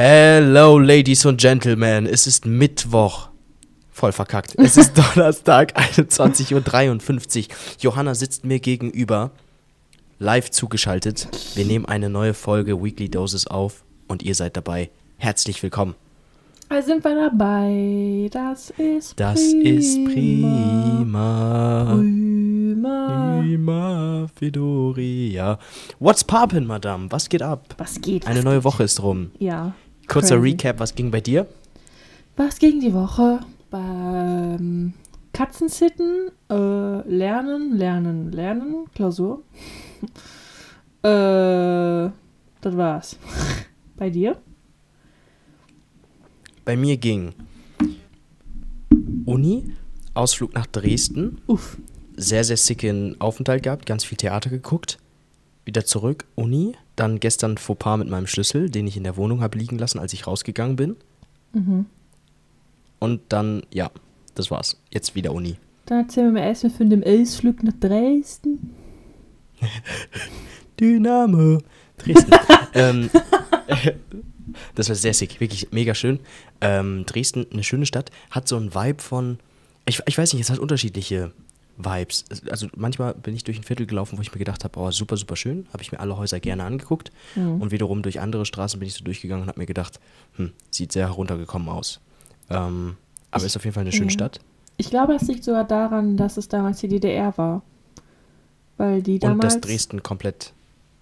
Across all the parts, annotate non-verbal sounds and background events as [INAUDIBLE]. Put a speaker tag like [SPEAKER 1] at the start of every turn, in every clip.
[SPEAKER 1] Hello, Ladies und Gentlemen. Es ist Mittwoch. Voll verkackt. Es ist [LAUGHS] Donnerstag, 21.53 Uhr. Johanna sitzt mir gegenüber, live zugeschaltet. Wir nehmen eine neue Folge Weekly Doses auf und ihr seid dabei. Herzlich willkommen.
[SPEAKER 2] Da sind wir dabei. Das ist
[SPEAKER 1] Das ist prima.
[SPEAKER 2] Prima.
[SPEAKER 1] Prima Fidoria. What's poppin', Madame? Was geht ab?
[SPEAKER 2] Was geht?
[SPEAKER 1] Eine
[SPEAKER 2] was
[SPEAKER 1] neue
[SPEAKER 2] geht?
[SPEAKER 1] Woche ist rum.
[SPEAKER 2] Ja.
[SPEAKER 1] Kurzer
[SPEAKER 2] Crazy.
[SPEAKER 1] Recap, was ging bei dir?
[SPEAKER 2] Was ging die Woche? Beim Katzensitten, äh, lernen, lernen, lernen, Klausur. [LAUGHS] äh, das war's. [LAUGHS] Bei dir?
[SPEAKER 1] Bei mir ging Uni, Ausflug nach Dresden,
[SPEAKER 2] Uff.
[SPEAKER 1] sehr, sehr sicken Aufenthalt gehabt, ganz viel Theater geguckt, wieder zurück, Uni, dann gestern Fauxpas mit meinem Schlüssel, den ich in der Wohnung habe liegen lassen, als ich rausgegangen bin.
[SPEAKER 2] Mhm.
[SPEAKER 1] Und dann, ja, das war's. Jetzt wieder Uni.
[SPEAKER 2] Dann erzählen wir mir erstmal von dem Ausflug nach Dresden. [LAUGHS]
[SPEAKER 1] Dynamo. Dresden. [LAUGHS] ähm, [LAUGHS] das war sehr sick, wirklich mega schön. Ähm, Dresden, eine schöne Stadt, hat so einen Vibe von, ich, ich weiß nicht, es hat unterschiedliche Vibes. Es- Also manchmal bin ich durch ein Viertel gelaufen, wo ich mir gedacht habe, oh, super, super schön, habe ich mir alle Häuser gerne angeguckt.
[SPEAKER 2] Mhm.
[SPEAKER 1] Und wiederum durch andere Straßen bin ich so durchgegangen und habe mir gedacht, hm, sieht sehr heruntergekommen aus. Ähm, aber ist auf jeden Fall eine schöne
[SPEAKER 2] Ja.
[SPEAKER 1] Stadt.
[SPEAKER 2] Ich glaube, das liegt sogar daran, dass es damals die DDR war. Weil die
[SPEAKER 1] Und
[SPEAKER 2] damals.
[SPEAKER 1] dass Dresden komplett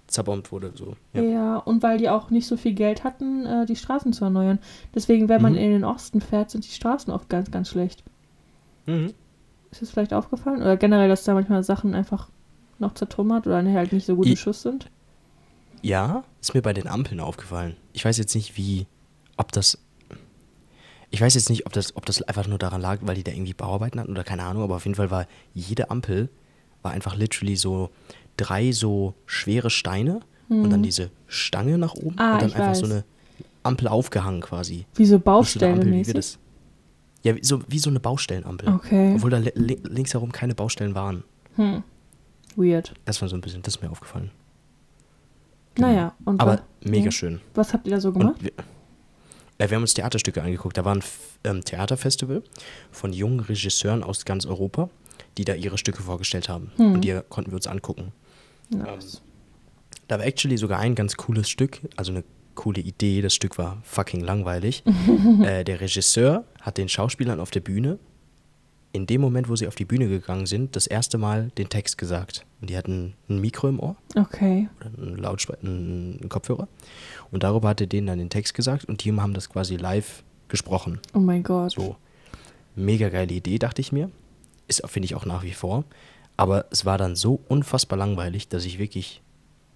[SPEAKER 1] zerbombt wurde. So.
[SPEAKER 2] Ja.
[SPEAKER 1] Ja.
[SPEAKER 2] und weil die auch nicht so viel Geld hatten, äh, die Straßen zu erneuern. Deswegen, wenn man
[SPEAKER 1] Mhm.
[SPEAKER 2] in den Osten fährt, sind die Straßen oft ganz, ganz schlecht.
[SPEAKER 1] Mhm.
[SPEAKER 2] Ist das vielleicht aufgefallen? Oder generell, dass da manchmal Sachen einfach noch zertrümmert oder halt nicht so gut im Schuss sind?
[SPEAKER 1] Ja, ist mir bei den Ampeln aufgefallen. Ich weiß jetzt nicht, wie, ob das. Ich weiß jetzt nicht, ob das, ob das einfach nur daran lag, weil die da irgendwie Bauarbeiten hatten oder keine Ahnung, aber auf jeden Fall war jede Ampel war einfach literally so drei so schwere Steine und dann diese Stange nach oben.
[SPEAKER 2] Ah,
[SPEAKER 1] und dann einfach so
[SPEAKER 2] weiß.
[SPEAKER 1] eine Ampel aufgehangen quasi.
[SPEAKER 2] Wie so
[SPEAKER 1] so Ampel, wie wir das. Ja, wie so, wie so eine Baustellenampel.
[SPEAKER 2] Okay.
[SPEAKER 1] Obwohl da li li- links herum keine Baustellen waren.
[SPEAKER 2] Hm. Weird.
[SPEAKER 1] Das war so ein bisschen, das ist mir aufgefallen. Genau.
[SPEAKER 2] Naja, und
[SPEAKER 1] Aber
[SPEAKER 2] wa-
[SPEAKER 1] mega
[SPEAKER 2] ja.
[SPEAKER 1] schön.
[SPEAKER 2] was habt ihr da so gemacht?
[SPEAKER 1] Wir, äh, wir haben uns Theaterstücke angeguckt. Da war ein ähm, Theaterfestival von jungen Regisseuren aus ganz Europa, die da ihre Stücke vorgestellt haben.
[SPEAKER 2] Hm.
[SPEAKER 1] Und die konnten wir uns angucken.
[SPEAKER 2] Nice.
[SPEAKER 1] Da war actually sogar ein ganz cooles Stück, also eine coole Idee. Das Stück war fucking langweilig. [LAUGHS] äh, der Regisseur hat den Schauspielern auf der Bühne in dem Moment, wo sie auf die Bühne gegangen sind, das erste Mal den Text gesagt. Und die hatten ein Mikro im Ohr
[SPEAKER 2] Okay.
[SPEAKER 1] oder einen, Lautspe einen, Kopfhörer. Und darüber hat er denen dann den Text gesagt und die haben das quasi live gesprochen.
[SPEAKER 2] Oh mein Gott.
[SPEAKER 1] So, mega geile Idee, dachte ich mir. Ist, finde ich auch nach wie vor. Aber es war dann so unfassbar langweilig, dass ich wirklich,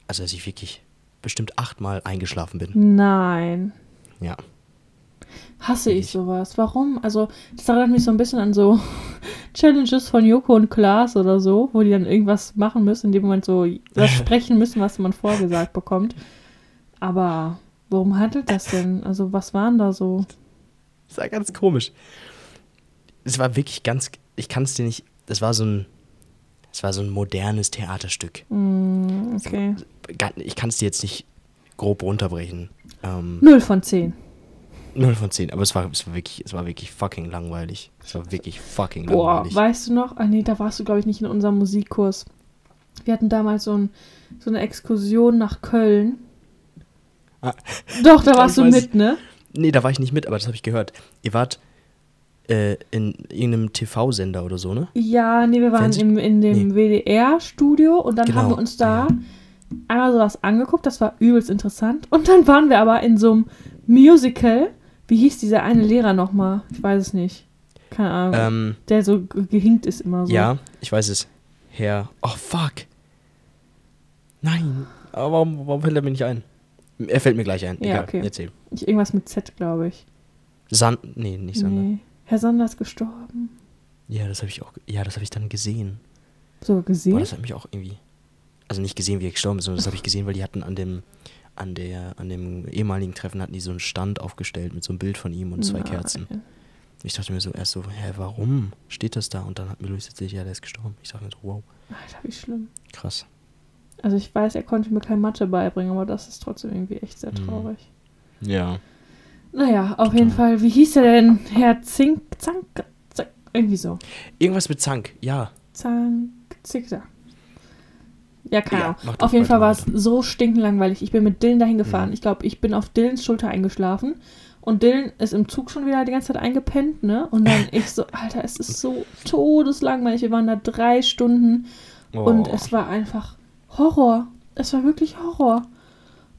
[SPEAKER 1] also dass ich wirklich bestimmt achtmal eingeschlafen bin.
[SPEAKER 2] Nein.
[SPEAKER 1] Ja.
[SPEAKER 2] Hasse ich sowas. Warum? Also, das erinnert mich so ein bisschen an so [LAUGHS] Challenges von Joko und Klaas oder so, wo die dann irgendwas machen müssen, in dem Moment so [LAUGHS] das sprechen müssen, was man vorgesagt bekommt. Aber worum handelt das denn? Also, was waren da so?
[SPEAKER 1] Das war ganz komisch. Es war wirklich ganz, ich kann es dir nicht, das war so ein, es war so ein modernes Theaterstück.
[SPEAKER 2] Hm, okay.
[SPEAKER 1] Ich kann es dir jetzt nicht grob runterbrechen. Ähm,
[SPEAKER 2] Null von zehn.
[SPEAKER 1] 0 von 10, aber es war, es war wirklich, es war wirklich fucking langweilig. Es war wirklich fucking
[SPEAKER 2] Boah,
[SPEAKER 1] langweilig.
[SPEAKER 2] weißt du noch? Ah, nee, da warst du, glaube ich, nicht in unserem Musikkurs. Wir hatten damals so, ein, so eine Exkursion nach Köln.
[SPEAKER 1] Ah.
[SPEAKER 2] Doch, da warst [LAUGHS] du mit, ne?
[SPEAKER 1] Nee, da war ich nicht mit, aber das habe ich gehört. Ihr wart äh, in irgendeinem TV-Sender oder so, ne?
[SPEAKER 2] Ja, nee, wir waren im, in dem WDR-Studio und dann
[SPEAKER 1] Genau,
[SPEAKER 2] haben wir uns da
[SPEAKER 1] ja.
[SPEAKER 2] einmal sowas angeguckt, das war übelst interessant. Und dann waren wir aber in so einem Musical. Wie hieß dieser eine Lehrer nochmal? Ich weiß es nicht. Keine Ahnung.
[SPEAKER 1] Ähm,
[SPEAKER 2] Der so ge- gehinkt ist immer so.
[SPEAKER 1] ja, ich weiß es. Herr. Oh, fuck. Nein. Aber warum, warum fällt er mir nicht ein? Er fällt mir gleich ein.
[SPEAKER 2] Ja,
[SPEAKER 1] Egal,
[SPEAKER 2] okay.
[SPEAKER 1] erzähl.
[SPEAKER 2] Ich, irgendwas mit Z, glaube ich.
[SPEAKER 1] Sand. Nee, nicht Sander.
[SPEAKER 2] Nee. Herr Sander ist gestorben.
[SPEAKER 1] Ja, das habe ich auch. Ja, das habe ich dann gesehen.
[SPEAKER 2] So
[SPEAKER 1] Boah,
[SPEAKER 2] gesehen?
[SPEAKER 1] das hat mich auch irgendwie. Also nicht gesehen, wie er gestorben ist, sondern das habe ich gesehen, weil die hatten an dem, an der, an dem ehemaligen Treffen hatten die so einen Stand aufgestellt mit so einem Bild von ihm und zwei
[SPEAKER 2] Nein.
[SPEAKER 1] Kerzen. Ich dachte mir so erst so, hä, warum steht das da? Und dann hat mir Luis erzählt, ja, der ist gestorben. Ich dachte mir so, wow,
[SPEAKER 2] Alter, wie schlimm.
[SPEAKER 1] krass.
[SPEAKER 2] Also ich weiß, er konnte mir kein Mathe beibringen, aber das ist trotzdem irgendwie echt sehr
[SPEAKER 1] Mhm.
[SPEAKER 2] traurig.
[SPEAKER 1] Ja.
[SPEAKER 2] Naja, auf jeden Fall. Wie hieß der denn? Herr Zink, Zank, Zank irgendwie so.
[SPEAKER 1] Irgendwas mit Zank, ja.
[SPEAKER 2] Zank, Zickzack. Ja, keine
[SPEAKER 1] Ja,
[SPEAKER 2] Ahnung.
[SPEAKER 1] doch
[SPEAKER 2] Auf jeden Fall war es so stinkenlangweilig. Ich bin mit Dylan dahin gefahren.
[SPEAKER 1] Mhm.
[SPEAKER 2] Ich glaube, ich bin auf Dylans Schulter eingeschlafen. Und Dylan ist im Zug schon wieder die ganze Zeit eingepennt, ne? Und dann [LAUGHS] ich so, Alter, es ist so todeslangweilig. Wir waren da drei Stunden und
[SPEAKER 1] Oh.
[SPEAKER 2] es war einfach Horror. Es war wirklich Horror.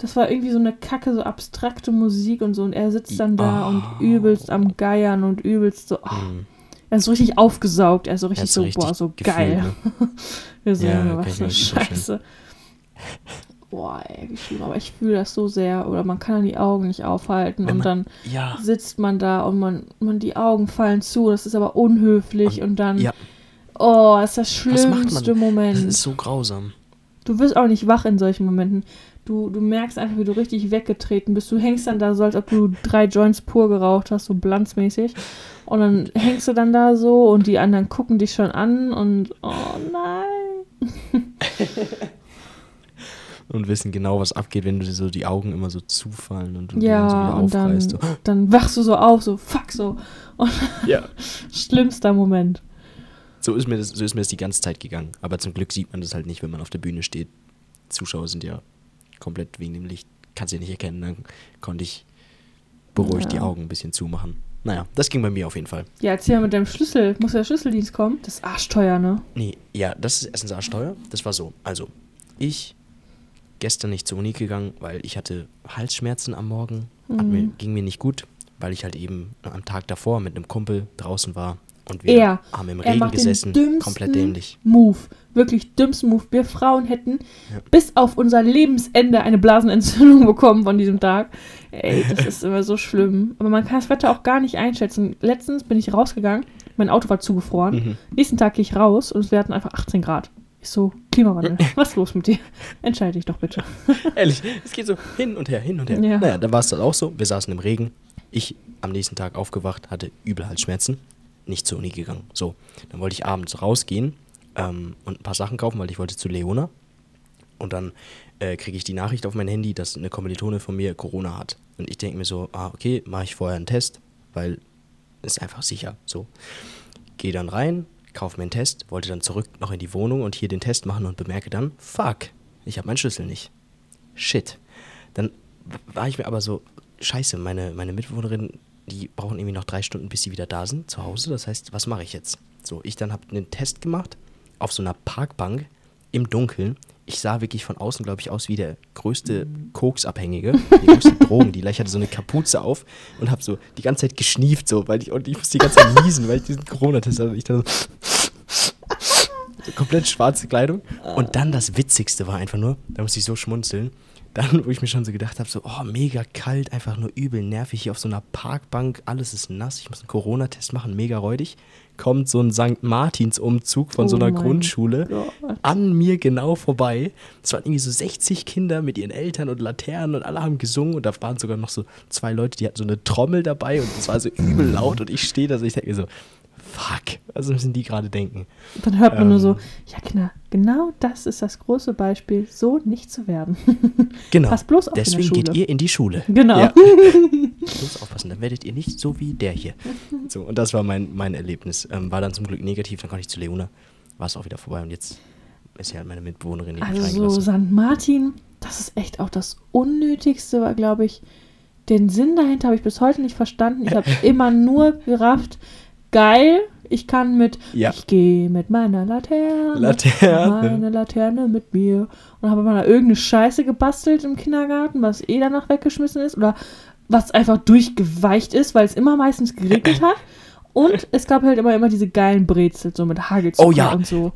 [SPEAKER 2] Das war irgendwie so eine kacke, so abstrakte Musik und so. Und er sitzt dann da
[SPEAKER 1] Oh.
[SPEAKER 2] und übelst am Geiern und übelst so. Oh,
[SPEAKER 1] Mhm.
[SPEAKER 2] er ist so richtig aufgesaugt. Er ist so richtig
[SPEAKER 1] Hat's
[SPEAKER 2] so,
[SPEAKER 1] richtig
[SPEAKER 2] boah, so
[SPEAKER 1] gefühlt,
[SPEAKER 2] geil.
[SPEAKER 1] ne? [LAUGHS]
[SPEAKER 2] Wir so,
[SPEAKER 1] Ja,
[SPEAKER 2] was für. Scheiße. Boah, ey, wie schlimm. Aber ich fühle das so sehr. Oder man kann dann die Augen nicht aufhalten.
[SPEAKER 1] Wenn
[SPEAKER 2] und
[SPEAKER 1] man-
[SPEAKER 2] dann
[SPEAKER 1] Ja,
[SPEAKER 2] sitzt man da und man, man die Augen fallen zu. Das ist aber unhöflich. Und, dann,
[SPEAKER 1] ja,
[SPEAKER 2] oh, ist das
[SPEAKER 1] man?
[SPEAKER 2] schlimmste Moment.
[SPEAKER 1] das ist so grausam.
[SPEAKER 2] Du wirst auch nicht wach in solchen Momenten. Du, du merkst einfach, wie du richtig weggetreten bist. Du hängst dann da so, als ob du drei Joints pur geraucht hast, so blanzmäßig. Und dann hängst du dann da so und die anderen gucken dich schon an und oh nein. [LAUGHS]
[SPEAKER 1] Und wissen genau, was abgeht, wenn du dir so die Augen immer so zufallen und du
[SPEAKER 2] Ja,
[SPEAKER 1] dann so wieder
[SPEAKER 2] und dann,
[SPEAKER 1] aufreißt. So.
[SPEAKER 2] dann wachst du so auf, so fuck so. [LAUGHS]
[SPEAKER 1] Ja.
[SPEAKER 2] Schlimmster Moment.
[SPEAKER 1] So ist, mir das, so ist mir das die ganze Zeit gegangen. Aber zum Glück sieht man das halt nicht, wenn man auf der Bühne steht. Zuschauer sind ja komplett wegen dem Licht. Kannst du nicht erkennen. Dann konnte ich beruhigt
[SPEAKER 2] Ja.
[SPEAKER 1] die Augen ein bisschen zumachen. Naja, das ging bei mir auf jeden Fall.
[SPEAKER 2] Ja, erzähl mal mit deinem Schlüssel. Muss der Schlüsseldienst kommen? Das ist arschteuer, ne?
[SPEAKER 1] Nee, ja, das ist erstens arschteuer. Das war so. Also, ich gestern nicht zur Uni gegangen, weil ich hatte Halsschmerzen am Morgen. Hat mir,
[SPEAKER 2] Mhm.
[SPEAKER 1] ging mir nicht gut, weil ich halt eben am Tag davor mit einem Kumpel draußen war und wir
[SPEAKER 2] Er.
[SPEAKER 1] haben im
[SPEAKER 2] Er
[SPEAKER 1] Regen
[SPEAKER 2] macht
[SPEAKER 1] gesessen.
[SPEAKER 2] den dümmsten
[SPEAKER 1] Komplett dämlich.
[SPEAKER 2] Move. Wirklich dümmsten Move. Wir Frauen hätten
[SPEAKER 1] Ja.
[SPEAKER 2] bis auf unser Lebensende eine Blasenentzündung [LAUGHS] bekommen von diesem Tag. Ey, das ist immer so schlimm. Aber man kann das Wetter auch gar nicht einschätzen. Letztens bin ich rausgegangen, mein Auto war zugefroren.
[SPEAKER 1] Mhm.
[SPEAKER 2] Nächsten Tag gehe ich raus und wir hatten einfach 18 Grad. Ich so, Klimawandel, [LAUGHS] was ist los mit dir? Entscheide dich doch bitte. [LAUGHS]
[SPEAKER 1] Ehrlich, es geht so hin und her, hin und her.
[SPEAKER 2] Ja.
[SPEAKER 1] Naja, da war es dann auch so. Wir saßen im Regen. Ich am nächsten Tag aufgewacht, hatte übel Halsschmerzen. Nicht zur Uni gegangen. So, dann wollte ich abends rausgehen ähm, und ein paar Sachen kaufen, weil ich wollte zu Leona. Und dann äh, kriege ich die Nachricht auf mein Handy, dass eine Kommilitone von mir Corona hat. Und ich denke mir so, ah, okay, mache ich vorher einen Test, weil ist einfach sicher. So. Gehe dann rein, kaufe mir einen Test, wollte dann zurück noch in die Wohnung und hier den Test machen und bemerke dann, fuck, ich habe meinen Schlüssel nicht. Shit. Dann war ich mir aber so, scheiße, meine, meine Mitbewohnerin, die brauchen irgendwie noch drei Stunden, bis sie wieder da sind, zu Hause. Das heißt, was mache ich jetzt? So, ich dann habe einen Test gemacht auf so einer Parkbank im Dunkeln. Ich sah wirklich von außen, glaube ich, aus wie der größte Koksabhängige, [LAUGHS] die größte Drogendealer. Ich hatte so eine Kapuze auf und habe so die ganze Zeit geschnieft, so, weil ich, und ich musste die ganze Zeit niesen, weil ich diesen Corona-Test hatte. Ich dann so, so [LAUGHS] komplett schwarze Kleidung. Und dann das Witzigste war einfach nur, da musste ich so schmunzeln, dann, wo ich mir schon so gedacht habe, so, oh, mega kalt, einfach nur übel nervig hier auf so einer Parkbank, alles ist nass, ich muss einen Corona-Test machen, mega räudig. Kommt so ein St. Martins-Umzug von so
[SPEAKER 2] Oh
[SPEAKER 1] einer
[SPEAKER 2] mein
[SPEAKER 1] Grundschule
[SPEAKER 2] Gott.
[SPEAKER 1] an mir genau vorbei. Es waren irgendwie so 60 Kinder mit ihren Eltern und Laternen und alle haben gesungen und da waren sogar noch so zwei Leute, die hatten so eine Trommel dabei und es war so übel laut und ich stehe da so, ich denke mir so, fuck, was müssen die gerade denken?
[SPEAKER 2] Dann hört man nur so,
[SPEAKER 1] Ähm.
[SPEAKER 2] ja Kinder, genau das ist das große Beispiel, so nicht zu werden. [LAUGHS]
[SPEAKER 1] Genau,
[SPEAKER 2] Pass bloß auf in der
[SPEAKER 1] deswegen geht ihr in die Schule.
[SPEAKER 2] Genau.
[SPEAKER 1] Ja. [LAUGHS] Bloß aufpassen, dann werdet ihr nicht so wie der hier. So, und das war mein, mein Erlebnis. Ähm, war dann zum Glück negativ, dann konnte ich zu Leona, war es auch wieder vorbei und jetzt ist ja halt meine Mitbewohnerin, die
[SPEAKER 2] Also so. St. Martin, das ist echt auch das Unnötigste, war, glaube ich. Den Sinn dahinter habe ich bis heute nicht verstanden. Ich [LAUGHS] habe immer nur gerafft, geil, ich kann mit,
[SPEAKER 1] Ja.
[SPEAKER 2] ich gehe mit meiner Laterne,
[SPEAKER 1] Laterne.
[SPEAKER 2] meine Laterne mit mir. Und habe mal da irgendeine Scheiße gebastelt im Kindergarten, was eh danach weggeschmissen ist oder was einfach durchgeweicht ist, weil es immer meistens geregnet [LAUGHS] hat. Und es gab halt immer, immer diese geilen Brezel, so mit Hagelzucker
[SPEAKER 1] Oh ja.
[SPEAKER 2] und so.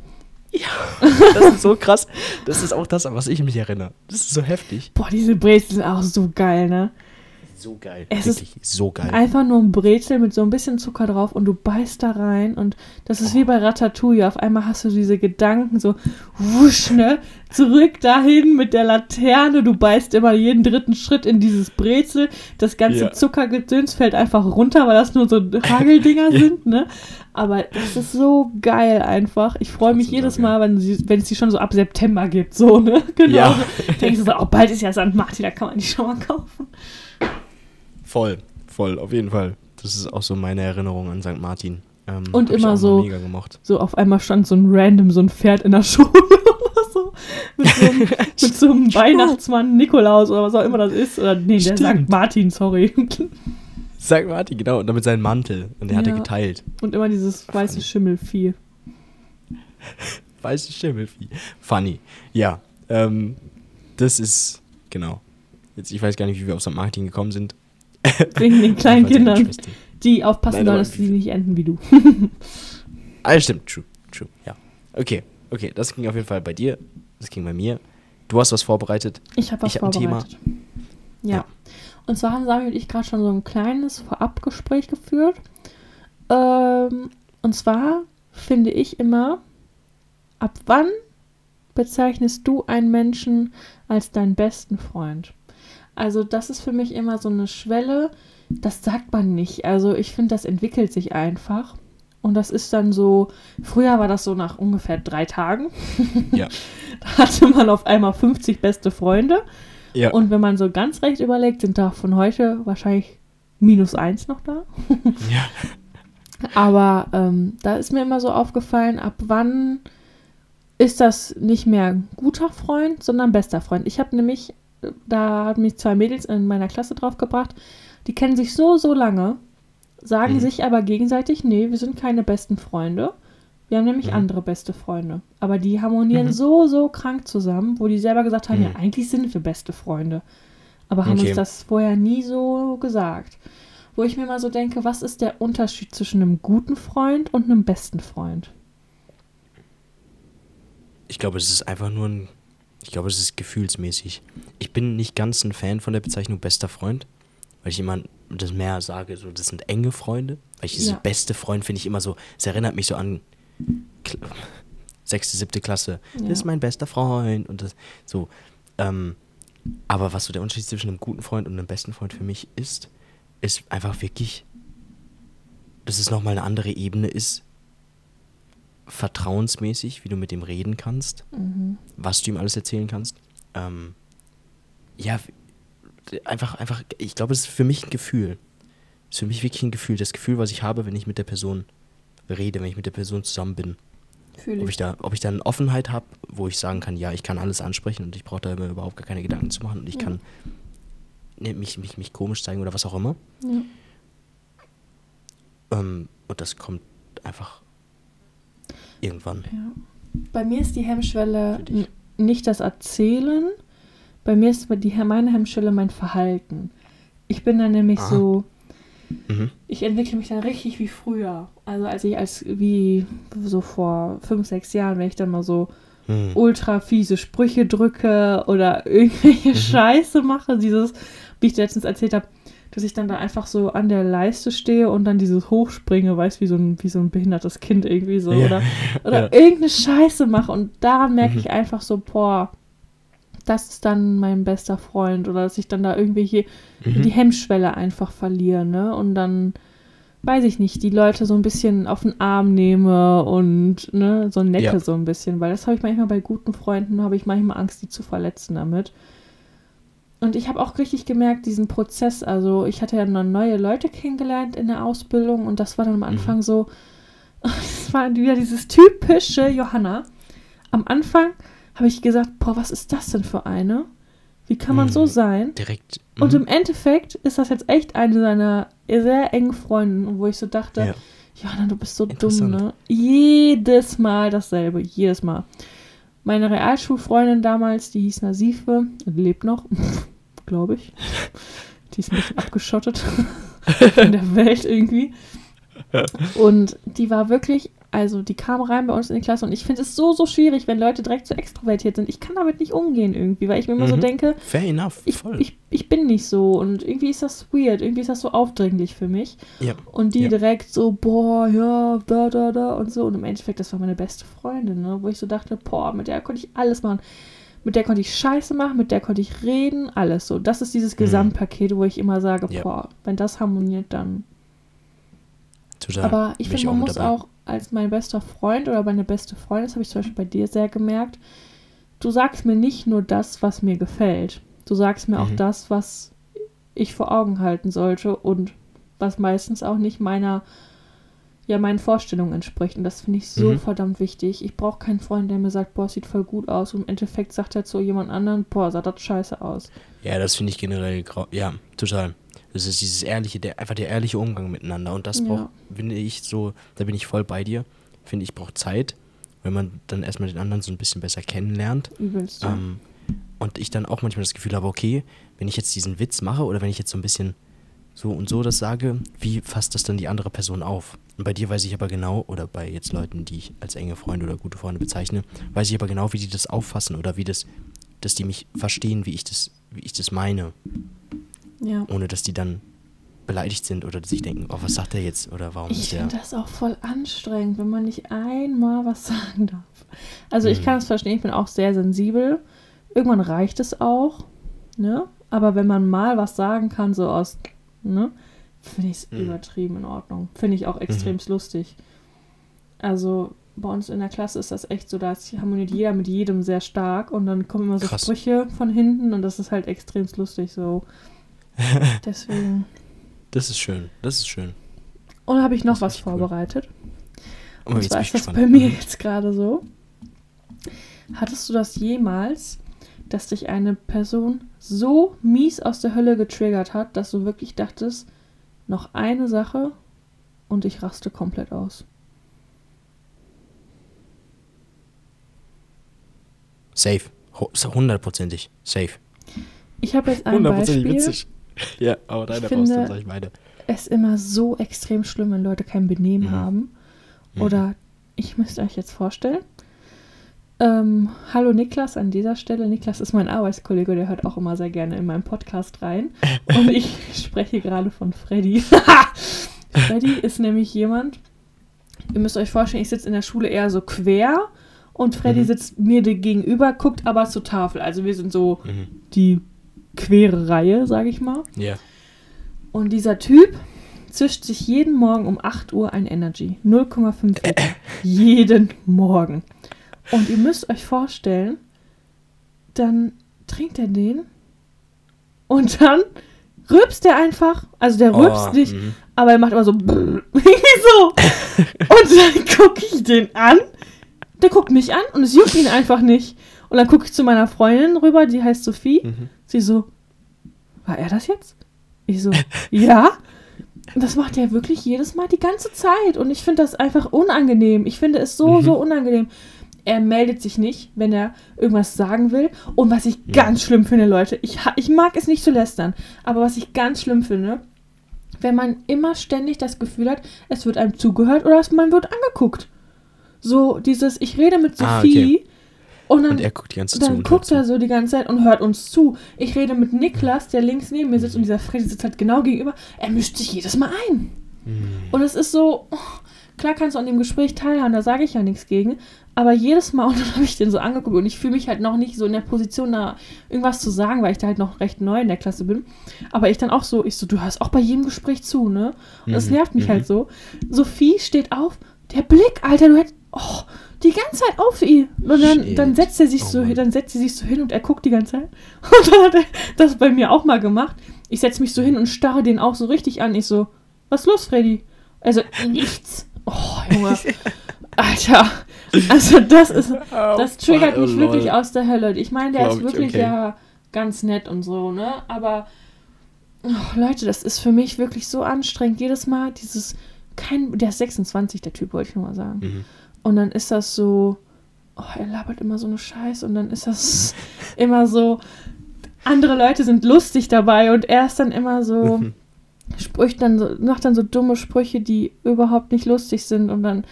[SPEAKER 1] Das ist so krass. Das ist auch das, an was ich mich erinnere. Das ist so heftig.
[SPEAKER 2] Boah, diese Brezel sind auch so geil, ne?
[SPEAKER 1] So geil.
[SPEAKER 2] Es
[SPEAKER 1] Wirklich so geil.
[SPEAKER 2] Einfach nur ein Brezel mit so ein bisschen Zucker drauf und du beißt da rein und das ist wie bei Ratatouille. Auf einmal hast du diese Gedanken so, wusch, ne? Zurück dahin mit der Laterne. Du beißt immer jeden dritten Schritt in dieses Brezel. Das ganze
[SPEAKER 1] Ja.
[SPEAKER 2] Zuckergedöns fällt einfach runter, weil das nur so Hageldinger [LAUGHS] sind, ne? Aber das ist so geil einfach. Ich freue mich jedes Mal, wenn, sie, wenn es die schon so ab September gibt, so, ne? [LAUGHS] Genau.
[SPEAKER 1] Ja.
[SPEAKER 2] Denkst du so, oh, bald ist ja St. Martin, da kann man die schon mal kaufen.
[SPEAKER 1] Voll. voll, auf jeden Fall. Das ist auch so meine Erinnerung an St. Martin. Ähm,
[SPEAKER 2] Und immer so-
[SPEAKER 1] Mega gemocht.
[SPEAKER 2] So auf einmal stand so ein random, so ein Pferd in der [LAUGHS] Schule oder so. Mit so einem, [LAUGHS] mit so einem Weihnachtsmann, Nikolaus oder was auch immer das ist. Oder nee, der
[SPEAKER 1] Stimmt.
[SPEAKER 2] sagt Martin, sorry.
[SPEAKER 1] St. Martin, genau. Und damit seinen Mantel. Und den hat er
[SPEAKER 2] Ja.
[SPEAKER 1] geteilt.
[SPEAKER 2] Und immer dieses weiße Schimmelvieh. [LAUGHS]
[SPEAKER 1] Weiße Schimmelvieh. Funny. Ja. Ähm, das ist, genau. Jetzt, ich weiß gar nicht, wie wir auf St. Martin gekommen sind. [LAUGHS]
[SPEAKER 2] Wegen den kleinen Kindern, die aufpassen
[SPEAKER 1] Nein,
[SPEAKER 2] sollen, dass sie nicht enden wie du.
[SPEAKER 1] Ah, stimmt. True. True. Ja. Okay. Okay. Das ging auf jeden Fall bei dir. Das ging bei mir. Du hast was vorbereitet.
[SPEAKER 2] Ich habe was
[SPEAKER 1] Ich hab ein Thema.
[SPEAKER 2] vorbereitet. Ja.
[SPEAKER 1] Ja.
[SPEAKER 2] Und zwar haben Sami und ich gerade schon so ein kleines Vorabgespräch geführt. Ähm, und zwar finde ich immer, ab wann bezeichnest du einen Menschen als deinen besten Freund? Also das ist für mich immer so eine Schwelle, das sagt man nicht. Also ich finde, das entwickelt sich einfach. Und das ist dann so, früher war das so nach ungefähr drei Tagen.
[SPEAKER 1] Ja. [LAUGHS]
[SPEAKER 2] da hatte man auf einmal 50 beste Freunde.
[SPEAKER 1] Ja.
[SPEAKER 2] Und wenn man so ganz recht überlegt, sind da von heute wahrscheinlich minus eins noch da.
[SPEAKER 1] ja. [LAUGHS]
[SPEAKER 2] Aber ähm, da ist mir immer so aufgefallen, ab wann ist das nicht mehr guter Freund, sondern bester Freund. Ich habe nämlich, da hat mich zwei Mädels in meiner Klasse draufgebracht, die kennen sich so, so lange, sagen
[SPEAKER 1] Mhm.
[SPEAKER 2] sich aber gegenseitig, nee, wir sind keine besten Freunde. Wir haben nämlich
[SPEAKER 1] Mhm.
[SPEAKER 2] andere beste Freunde. Aber die harmonieren
[SPEAKER 1] Mhm.
[SPEAKER 2] so, so krank zusammen, wo die selber gesagt haben,
[SPEAKER 1] Mhm.
[SPEAKER 2] ja, eigentlich sind wir beste Freunde. Aber haben
[SPEAKER 1] Okay.
[SPEAKER 2] uns das vorher nie so gesagt. Wo ich mir mal so denke, was ist der Unterschied zwischen einem guten Freund und einem besten Freund?
[SPEAKER 1] Ich glaube, es ist einfach nur ein. Ich glaube, es ist gefühlsmäßig. Ich bin nicht ganz ein Fan von der Bezeichnung bester Freund, weil ich immer das mehr sage, so, das sind enge Freunde. Weil ich diese
[SPEAKER 2] Ja.
[SPEAKER 1] beste Freund finde ich immer so, es erinnert mich so an sechste, siebte Klasse.
[SPEAKER 2] Ja.
[SPEAKER 1] Das ist mein bester Freund und das so. Ähm, aber was so der Unterschied zwischen einem guten Freund und einem besten Freund für mich ist, ist einfach wirklich, dass es nochmal eine andere Ebene ist, vertrauensmäßig, wie du mit dem reden kannst,
[SPEAKER 2] Mhm.
[SPEAKER 1] was du ihm alles erzählen kannst. Ähm, ja, einfach, einfach, ich glaube, es ist für mich ein Gefühl. Es ist für mich wirklich ein Gefühl. Das Gefühl, was ich habe, wenn ich mit der Person rede, wenn ich mit der Person zusammen bin.
[SPEAKER 2] Fühle
[SPEAKER 1] Ob ich da, ob ich da eine Offenheit habe, wo ich sagen kann, ja, ich kann alles ansprechen und ich brauche da überhaupt gar keine Gedanken zu machen und ich
[SPEAKER 2] Ja.
[SPEAKER 1] kann ne, mich, mich, mich komisch zeigen oder was auch immer.
[SPEAKER 2] Ja.
[SPEAKER 1] Ähm, und das kommt einfach irgendwann.
[SPEAKER 2] Ja. Bei mir ist die Hemmschwelle nicht das Erzählen. Bei mir ist die, meine Hemmschwelle mein Verhalten. Ich bin dann nämlich
[SPEAKER 1] Aha.
[SPEAKER 2] so,
[SPEAKER 1] Mhm.
[SPEAKER 2] ich entwickle mich dann richtig wie früher. Also als ich als wie so vor fünf, sechs Jahren, wenn ich dann mal so
[SPEAKER 1] Hm.
[SPEAKER 2] ultra fiese Sprüche drücke oder [LAUGHS] irgendwelche
[SPEAKER 1] Mhm.
[SPEAKER 2] Scheiße mache, dieses, wie ich letztens erzählt habe, dass ich dann da einfach so an der Leiste stehe und dann dieses hochspringe, weißt wie so ein wie so ein behindertes Kind irgendwie so
[SPEAKER 1] Ja.
[SPEAKER 2] oder [LAUGHS] oder
[SPEAKER 1] Ja.
[SPEAKER 2] irgendeine Scheiße mache und daran merke
[SPEAKER 1] Mhm.
[SPEAKER 2] ich einfach so, boah, das ist dann mein bester Freund oder dass ich dann da irgendwelche
[SPEAKER 1] Mhm.
[SPEAKER 2] die Hemmschwelle einfach verliere, ne? Und dann weiß ich nicht, die Leute so ein bisschen auf den Arm nehme und ne, so necke
[SPEAKER 1] Ja.
[SPEAKER 2] so ein bisschen, weil das habe ich manchmal bei guten Freunden, habe ich manchmal Angst, die zu verletzen damit. Und ich habe auch richtig gemerkt, diesen Prozess, also ich hatte ja noch neue Leute kennengelernt in der Ausbildung und das war dann am Anfang so, [LAUGHS] es war wieder dieses typische Johanna. Am Anfang habe ich gesagt, boah, was ist das denn für eine? Wie kann man
[SPEAKER 1] Mhm.
[SPEAKER 2] so sein?
[SPEAKER 1] Direkt.
[SPEAKER 2] Und
[SPEAKER 1] mhm.
[SPEAKER 2] im Endeffekt ist das jetzt echt eine seiner sehr engen Freundinnen, wo ich so dachte,
[SPEAKER 1] Ja.
[SPEAKER 2] Johanna, du bist so dumm, ne? Jedes Mal dasselbe, jedes Mal. Meine Realschulfreundin damals, die hieß Nasife, lebt noch, [LAUGHS] glaube ich. [LAUGHS] Die ist ein bisschen abgeschottet [LAUGHS] in der Welt irgendwie. Und die war wirklich, also die kam rein bei uns in die Klasse und ich finde es so, so schwierig, wenn Leute direkt so extrovertiert sind. Ich kann damit nicht umgehen irgendwie, weil ich mir immer so
[SPEAKER 1] Mhm.
[SPEAKER 2] denke,
[SPEAKER 1] Fair enough,
[SPEAKER 2] ich, ich, ich bin nicht so und irgendwie ist das weird, irgendwie ist das so aufdringlich für mich.
[SPEAKER 1] ja.
[SPEAKER 2] Und die
[SPEAKER 1] Ja.
[SPEAKER 2] direkt so, boah, ja, da, da, da und so. Und im Endeffekt, das war meine beste Freundin, ne? wo ich so dachte, boah, mit der konnte ich alles machen. Mit der konnte ich Scheiße machen, mit der konnte ich reden, alles so. Das ist dieses Gesamtpaket, wo ich immer sage,
[SPEAKER 1] Mhm. Ja.
[SPEAKER 2] boah, wenn das harmoniert, dann.
[SPEAKER 1] Total.
[SPEAKER 2] Aber ich finde, man
[SPEAKER 1] mit
[SPEAKER 2] muss
[SPEAKER 1] dabei.
[SPEAKER 2] auch als mein bester Freund oder meine beste Freundin, das habe ich zum Beispiel bei dir sehr gemerkt, du sagst mir nicht nur das, was mir gefällt. Du sagst mir auch
[SPEAKER 1] Mhm.
[SPEAKER 2] das, was ich vor Augen halten sollte und was meistens auch nicht meiner, ja, meinen Vorstellungen entspricht. Und das finde ich so
[SPEAKER 1] Mhm.
[SPEAKER 2] verdammt wichtig. Ich brauche keinen Freund, der mir sagt, boah, sieht voll gut aus. Und im Endeffekt sagt er zu jemand anderen, boah, sah das scheiße aus.
[SPEAKER 1] Ja, das finde ich generell grau. Ja, total. Das ist dieses ehrliche, der, einfach der ehrliche Umgang miteinander. Und das
[SPEAKER 2] Ja.
[SPEAKER 1] braucht, finde ich, so, da bin ich voll bei dir. Finde ich, braucht Zeit, wenn man dann erstmal den anderen so ein bisschen besser kennenlernt.
[SPEAKER 2] Übelst. du.
[SPEAKER 1] Ähm, und ich dann auch manchmal das Gefühl habe, okay, wenn ich jetzt diesen Witz mache oder wenn ich jetzt so ein bisschen so und so das sage, wie fasst das dann die andere Person auf? Und bei dir weiß ich aber genau, oder bei jetzt Leuten, die ich als enge Freunde oder gute Freunde bezeichne, weiß ich aber genau, wie die das auffassen oder wie das, dass die mich verstehen, wie ich das, wie ich das meine,
[SPEAKER 2] ja.
[SPEAKER 1] ohne dass die dann beleidigt sind oder sich denken, oh, was sagt der jetzt oder warum
[SPEAKER 2] Ich
[SPEAKER 1] ist der.
[SPEAKER 2] finde das auch voll anstrengend, wenn man nicht einmal was [LAUGHS] sagen darf. Also ich
[SPEAKER 1] Mhm.
[SPEAKER 2] kann es verstehen, ich bin auch sehr sensibel. Irgendwann reicht es auch, ne? Aber wenn man mal was sagen kann, so aus, ne? Finde ich es
[SPEAKER 1] Mhm.
[SPEAKER 2] übertrieben in Ordnung. Finde ich auch extrem lustig. Also bei uns in der Klasse ist das echt so, da harmoniert jeder mit jedem sehr stark und dann kommen immer so
[SPEAKER 1] Krass.
[SPEAKER 2] Sprüche von hinten und das ist halt extrem lustig so. [LAUGHS] Deswegen.
[SPEAKER 1] Das ist schön, das ist schön.
[SPEAKER 2] Und habe ich noch was
[SPEAKER 1] echt cool.
[SPEAKER 2] vorbereitet.
[SPEAKER 1] Oh,
[SPEAKER 2] Und zwar ist das bei mir
[SPEAKER 1] Mhm. [LAUGHS]
[SPEAKER 2] jetzt gerade so. Hattest du das jemals, dass dich eine Person so mies aus der Hölle getriggert hat, dass du wirklich dachtest, noch eine Sache und ich raste komplett aus?
[SPEAKER 1] Safe. Hundertprozentig. Safe.
[SPEAKER 2] Ich habe jetzt ein Beispiel. [LAUGHS]
[SPEAKER 1] Ja, aber deine
[SPEAKER 2] Ich finde-
[SPEAKER 1] raus, dann sag ich meine.
[SPEAKER 2] Es ist immer so extrem schlimm, wenn Leute kein Benehmen
[SPEAKER 1] Mhm.
[SPEAKER 2] haben.
[SPEAKER 1] Mhm.
[SPEAKER 2] Oder ich müsste euch jetzt vorstellen. Ähm, hallo Niklas an dieser Stelle. Niklas ist mein Arbeitskollege, der hört auch immer sehr gerne in meinen Podcast rein. Und [LAUGHS] ich spreche gerade von Freddy. [LAUGHS] Freddy ist nämlich jemand, ihr müsst euch vorstellen, ich sitze in der Schule eher so quer und Freddy
[SPEAKER 1] Mhm.
[SPEAKER 2] sitzt mir gegenüber, guckt aber zur Tafel. Also wir sind so
[SPEAKER 1] Mhm.
[SPEAKER 2] die quere Reihe, sage ich mal.
[SPEAKER 1] Ja.
[SPEAKER 2] Und dieser Typ zischt sich jeden Morgen um 8 Uhr ein Energy. 0,5 Liter. [LAUGHS] jeden Morgen. Und ihr müsst euch vorstellen, dann trinkt er den und dann rülpst er einfach. Also der rülpst
[SPEAKER 1] Oh,
[SPEAKER 2] nicht,
[SPEAKER 1] mhm.
[SPEAKER 2] aber er macht immer so. [LAUGHS] So. Und dann gucke ich den an. Der guckt mich an und es juckt ihn einfach nicht. Und dann gucke ich zu meiner Freundin rüber, die heißt Sophie.
[SPEAKER 1] Mhm.
[SPEAKER 2] Sie so, war er das jetzt? Ich so, [LAUGHS] ja. Und Das macht er wirklich jedes Mal die ganze Zeit. Und ich finde das einfach unangenehm. Ich finde es so,
[SPEAKER 1] Mhm.
[SPEAKER 2] so unangenehm. Er meldet sich nicht, wenn er irgendwas sagen will. Und was ich
[SPEAKER 1] Ja.
[SPEAKER 2] ganz schlimm finde, Leute, ich, ich mag es nicht zu lästern, aber was ich ganz schlimm finde, wenn man immer ständig das Gefühl hat, es wird einem zugehört oder man wird angeguckt. So dieses, ich rede mit
[SPEAKER 1] Ah,
[SPEAKER 2] Sophie und dann
[SPEAKER 1] Und er guckt die ganze Zeit
[SPEAKER 2] dann
[SPEAKER 1] und
[SPEAKER 2] guckt er so die ganze Zeit und hört uns zu. Ich rede mit Niklas, der links neben mir sitzt und dieser Freddy sitzt halt genau gegenüber. Er mischt sich jedes Mal ein.
[SPEAKER 1] Mhm.
[SPEAKER 2] Und es ist so, oh, klar kannst du an dem Gespräch teilhaben, da sage ich ja nichts gegen. Aber jedes Mal, [LAUGHS] und dann habe ich den so angeguckt und ich fühle mich halt noch nicht so in der Position, da irgendwas zu sagen, weil ich da halt noch recht neu in der Klasse bin. Aber ich dann auch so, ich so, du hörst auch bei jedem Gespräch zu, ne? Und das
[SPEAKER 1] Mhm,
[SPEAKER 2] nervt mich
[SPEAKER 1] mhm.
[SPEAKER 2] halt so. Sophie steht auf, der Blick, Alter, du hättest, oh, die ganze Zeit auf ihn. Und dann, dann setzt er sich
[SPEAKER 1] Oh
[SPEAKER 2] so,
[SPEAKER 1] Mann.
[SPEAKER 2] dann setzt sie sich so hin und er guckt die ganze Zeit. [LAUGHS] Und dann hat er das bei mir auch mal gemacht. Ich setze mich so hin und starre den auch so richtig an. Ich so, was ist los, Freddy? Also, nichts. Oh, Junge. [LAUGHS] Alter. [LAUGHS] Also, das ist, das triggert mich wirklich aus der Hölle. Ich meine, der
[SPEAKER 1] Glaub
[SPEAKER 2] ist
[SPEAKER 1] ich,
[SPEAKER 2] wirklich
[SPEAKER 1] okay.
[SPEAKER 2] ja ganz nett und so, ne? Aber, oh, Leute, das ist für mich wirklich so anstrengend. Jedes Mal dieses, kein, der ist 26, der Typ, wollte ich nur mal sagen.
[SPEAKER 1] Mhm.
[SPEAKER 2] Und dann ist das so, oh, er labert immer so eine Scheiße und dann ist das [LAUGHS] immer so, andere Leute sind lustig dabei und er ist dann immer so,
[SPEAKER 1] Mhm.
[SPEAKER 2] spricht dann so, macht dann so dumme Sprüche, die überhaupt nicht lustig sind und dann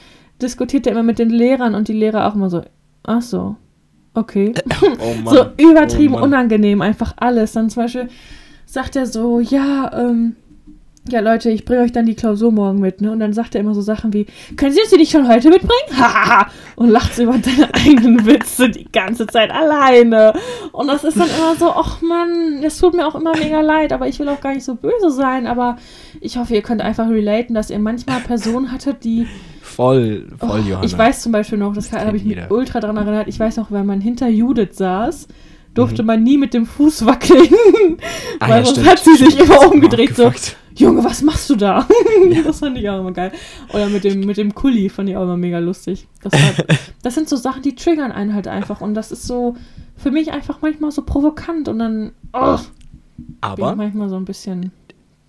[SPEAKER 2] diskutiert er immer mit den Lehrern und die Lehrer auch immer so, ach so, okay. [LAUGHS]
[SPEAKER 1] Oh Mann.
[SPEAKER 2] so übertrieben
[SPEAKER 1] Oh
[SPEAKER 2] unangenehm, einfach alles. Dann zum Beispiel sagt er so, ja, ähm, ja Leute, ich bringe euch dann die Klausur morgen mit, ne? Und dann sagt er immer so Sachen wie, können Sie uns die nicht schon heute mitbringen? [LAUGHS] Hahaha. und lacht über seine [LAUGHS] eigenen Witze die ganze Zeit alleine. Und das ist dann immer so, ach Mann, das tut mir auch immer mega leid, aber ich will auch gar nicht so böse sein, aber ich hoffe, ihr könnt einfach relaten, dass ihr manchmal Personen hattet, die
[SPEAKER 1] Voll, voll,
[SPEAKER 2] Oh,
[SPEAKER 1] Johanna.
[SPEAKER 2] Ich weiß zum Beispiel noch, das,
[SPEAKER 1] Das
[SPEAKER 2] habe ich mich
[SPEAKER 1] jeder.
[SPEAKER 2] ultra dran erinnert. Ich weiß noch, wenn man hinter Judith saß, durfte
[SPEAKER 1] Mhm.
[SPEAKER 2] man nie mit dem Fuß wackeln. [LAUGHS]
[SPEAKER 1] Ah,
[SPEAKER 2] weil
[SPEAKER 1] ja,
[SPEAKER 2] sonst
[SPEAKER 1] stimmt,
[SPEAKER 2] hat sie sich immer umgedreht, so. Junge, was machst du da? [LAUGHS] das fand ich auch immer geil. Oder mit dem, mit dem Kuli fand ich auch immer mega lustig. Das, war, [LAUGHS] das sind so Sachen, die triggern einen halt einfach. Und das ist so für mich einfach manchmal so provokant. Und dann oh,
[SPEAKER 1] Aber
[SPEAKER 2] manchmal so ein bisschen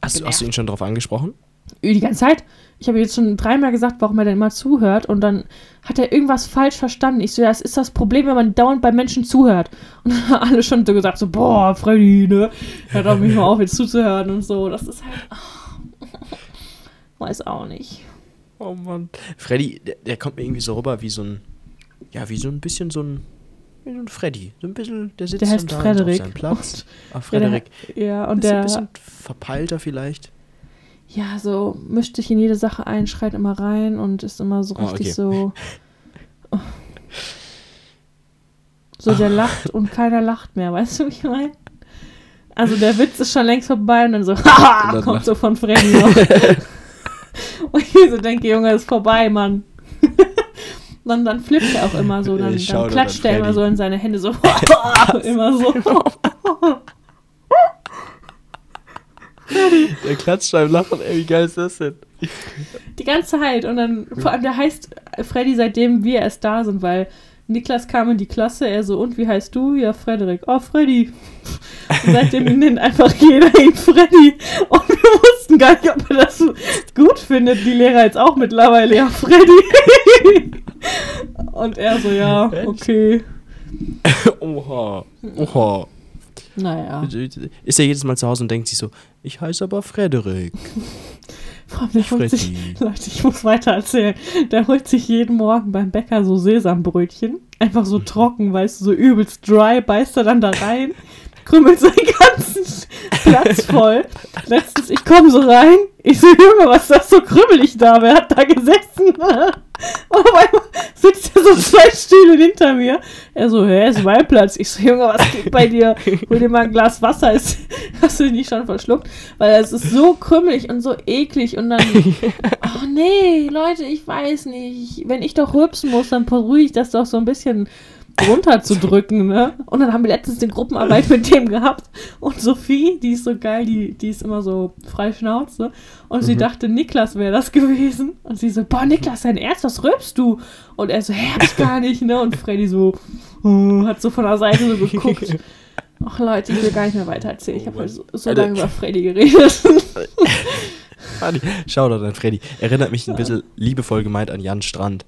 [SPEAKER 1] hast, du- hast du ihn schon darauf angesprochen?
[SPEAKER 2] Die ganze Zeit. Ich habe jetzt schon dreimal gesagt, warum er denn immer zuhört. Und dann hat er irgendwas falsch verstanden. Ich so, ja, das ist das Problem, wenn man dauernd bei Menschen zuhört. Und dann haben alle schon so gesagt, so, boah, Freddy, ne? Hör doch mich mal auf, jetzt zuzuhören und so. Das ist halt. weiß auch nicht.
[SPEAKER 1] Oh Mann. Freddy, der, der kommt mir irgendwie so rüber wie so ein, ja, wie so ein bisschen so ein, wie so ein Freddy. So ein bisschen, der sitzt
[SPEAKER 2] Der heißt
[SPEAKER 1] da
[SPEAKER 2] Frederik.
[SPEAKER 1] auf seinem Platz. [LAUGHS] Ah,
[SPEAKER 2] Ja,
[SPEAKER 1] Frederik.
[SPEAKER 2] der, ja, und
[SPEAKER 1] ist ein
[SPEAKER 2] der,
[SPEAKER 1] bisschen verpeilter vielleicht.
[SPEAKER 2] Ja, so mischt sich in jede Sache ein, schreit immer rein und ist immer so
[SPEAKER 1] Ah,
[SPEAKER 2] richtig
[SPEAKER 1] okay.
[SPEAKER 2] so. [LAUGHS] So, der lacht und keiner lacht mehr, weißt du, wie ich meine? Also der Witz ist schon längst vorbei und dann so, [LAUGHS] haha, kommt
[SPEAKER 1] lacht-
[SPEAKER 2] so von Freddy noch. [LAUGHS] und ich so denke, Junge, ist vorbei, Mann. dann, dann flippt er auch immer so, dann, dann klatscht er immer so in seine Hände so, immer so. [LAUGHS]
[SPEAKER 1] Der klatscht beim Lachen, ey, wie geil ist das denn?
[SPEAKER 2] Die ganze Zeit. Und dann, vor allem, der heißt Freddy, seitdem wir erst da sind, weil Niklas kam in die Klasse, er so, und wie heißt du? Ja, Frederik. Oh, Freddy. Und seitdem [LAUGHS] nennt einfach jeder ihn Freddy. Und wir wussten gar nicht, ob er das gut findet. Die Lehrer jetzt auch mittlerweile, ja, Freddy. [LAUGHS] Und er so, ja, okay.
[SPEAKER 1] Oha. Oha.
[SPEAKER 2] Naja.
[SPEAKER 1] Ist er jedes Mal zu Hause und denkt sich so, ich heiße aber Frederik. [LAUGHS]
[SPEAKER 2] Der holt sich,
[SPEAKER 1] Freddy.
[SPEAKER 2] Leute, ich muss weiter erzählen. Der holt sich jeden Morgen beim Bäcker so Sesambrötchen. Einfach so [LAUGHS] trocken, weißt du, so übelst dry, beißt er dann da rein, krümmelt seinen ganzen Platz voll. Letztens, ich komme so rein, ich so, Junge, was ist das so krümmelig da? Wer hat da gesessen? Und [LAUGHS] auf einmal sitzt er so zwei Stühle hinter mir. Er so, hä, ist mein Platz. Ich so, Junge, was geht bei dir? Hol dir mal ein Glas Wasser. Ist, [LAUGHS] hast du dich nicht schon verschluckt? Weil es ist so krümmelig und so eklig und dann, [LAUGHS] oh nee, Leute, ich weiß nicht. Wenn ich doch rülpsen muss, dann versuche ich das doch so ein bisschen runterzudrücken, ne? Und dann haben wir letztens eine Gruppenarbeit mit dem gehabt und Sophie, die ist so geil, die, die ist immer so frei Schnauze und sie dachte, Niklas wäre das gewesen und sie so, boah, Niklas, dein Ernst, was rülpst du? Und er so, hä, hab ich gar nicht, ne? Und Freddy so, oh, hat so von der Seite so geguckt. [LAUGHS] Ach Leute, ich will gar nicht mehr weiter erzählen. Ich
[SPEAKER 1] Oh
[SPEAKER 2] habe
[SPEAKER 1] Mann.
[SPEAKER 2] so, so lange über Freddy geredet. [LAUGHS]
[SPEAKER 1] Schau doch an Freddy. Erinnert mich ein bisschen liebevoll gemeint an Jan Strand.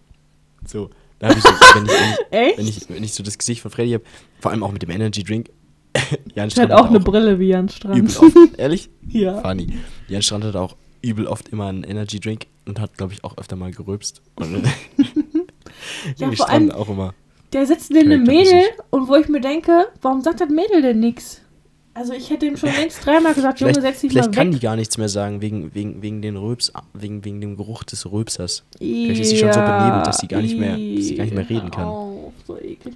[SPEAKER 1] So, da habe ich so, wenn ich, wenn, ich, [LAUGHS] wenn, ich, wenn ich so das Gesicht von Freddy habe, vor allem auch mit dem Energy Drink. [LAUGHS] Jan
[SPEAKER 2] Der hat auch eine Brille wie Jan Strand.
[SPEAKER 1] übel oft, [LAUGHS] ehrlich?
[SPEAKER 2] Ja.
[SPEAKER 1] Funny. Jan Strand hat auch übel oft immer einen Energy Drink und hat, glaube ich, auch öfter mal gerülpst. Und
[SPEAKER 2] Ja, vor
[SPEAKER 1] Strand
[SPEAKER 2] allem-
[SPEAKER 1] auch immer.
[SPEAKER 2] Der sitzt neben einem. Mädel und wo ich mir denke, warum sagt das Mädel denn nix? Also ich hätte ihm schon längst dreimal gesagt, Junge, setz dich mal
[SPEAKER 1] vielleicht kann
[SPEAKER 2] weg.
[SPEAKER 1] die gar nichts mehr sagen, wegen, wegen, wegen, den Rülps, wegen, wegen dem Geruch des Rülpsers. Vielleicht ist sie schon so benebelt, dass sie gar nicht mehr- dass sie gar nicht mehr reden kann.
[SPEAKER 2] Oh, so eklig.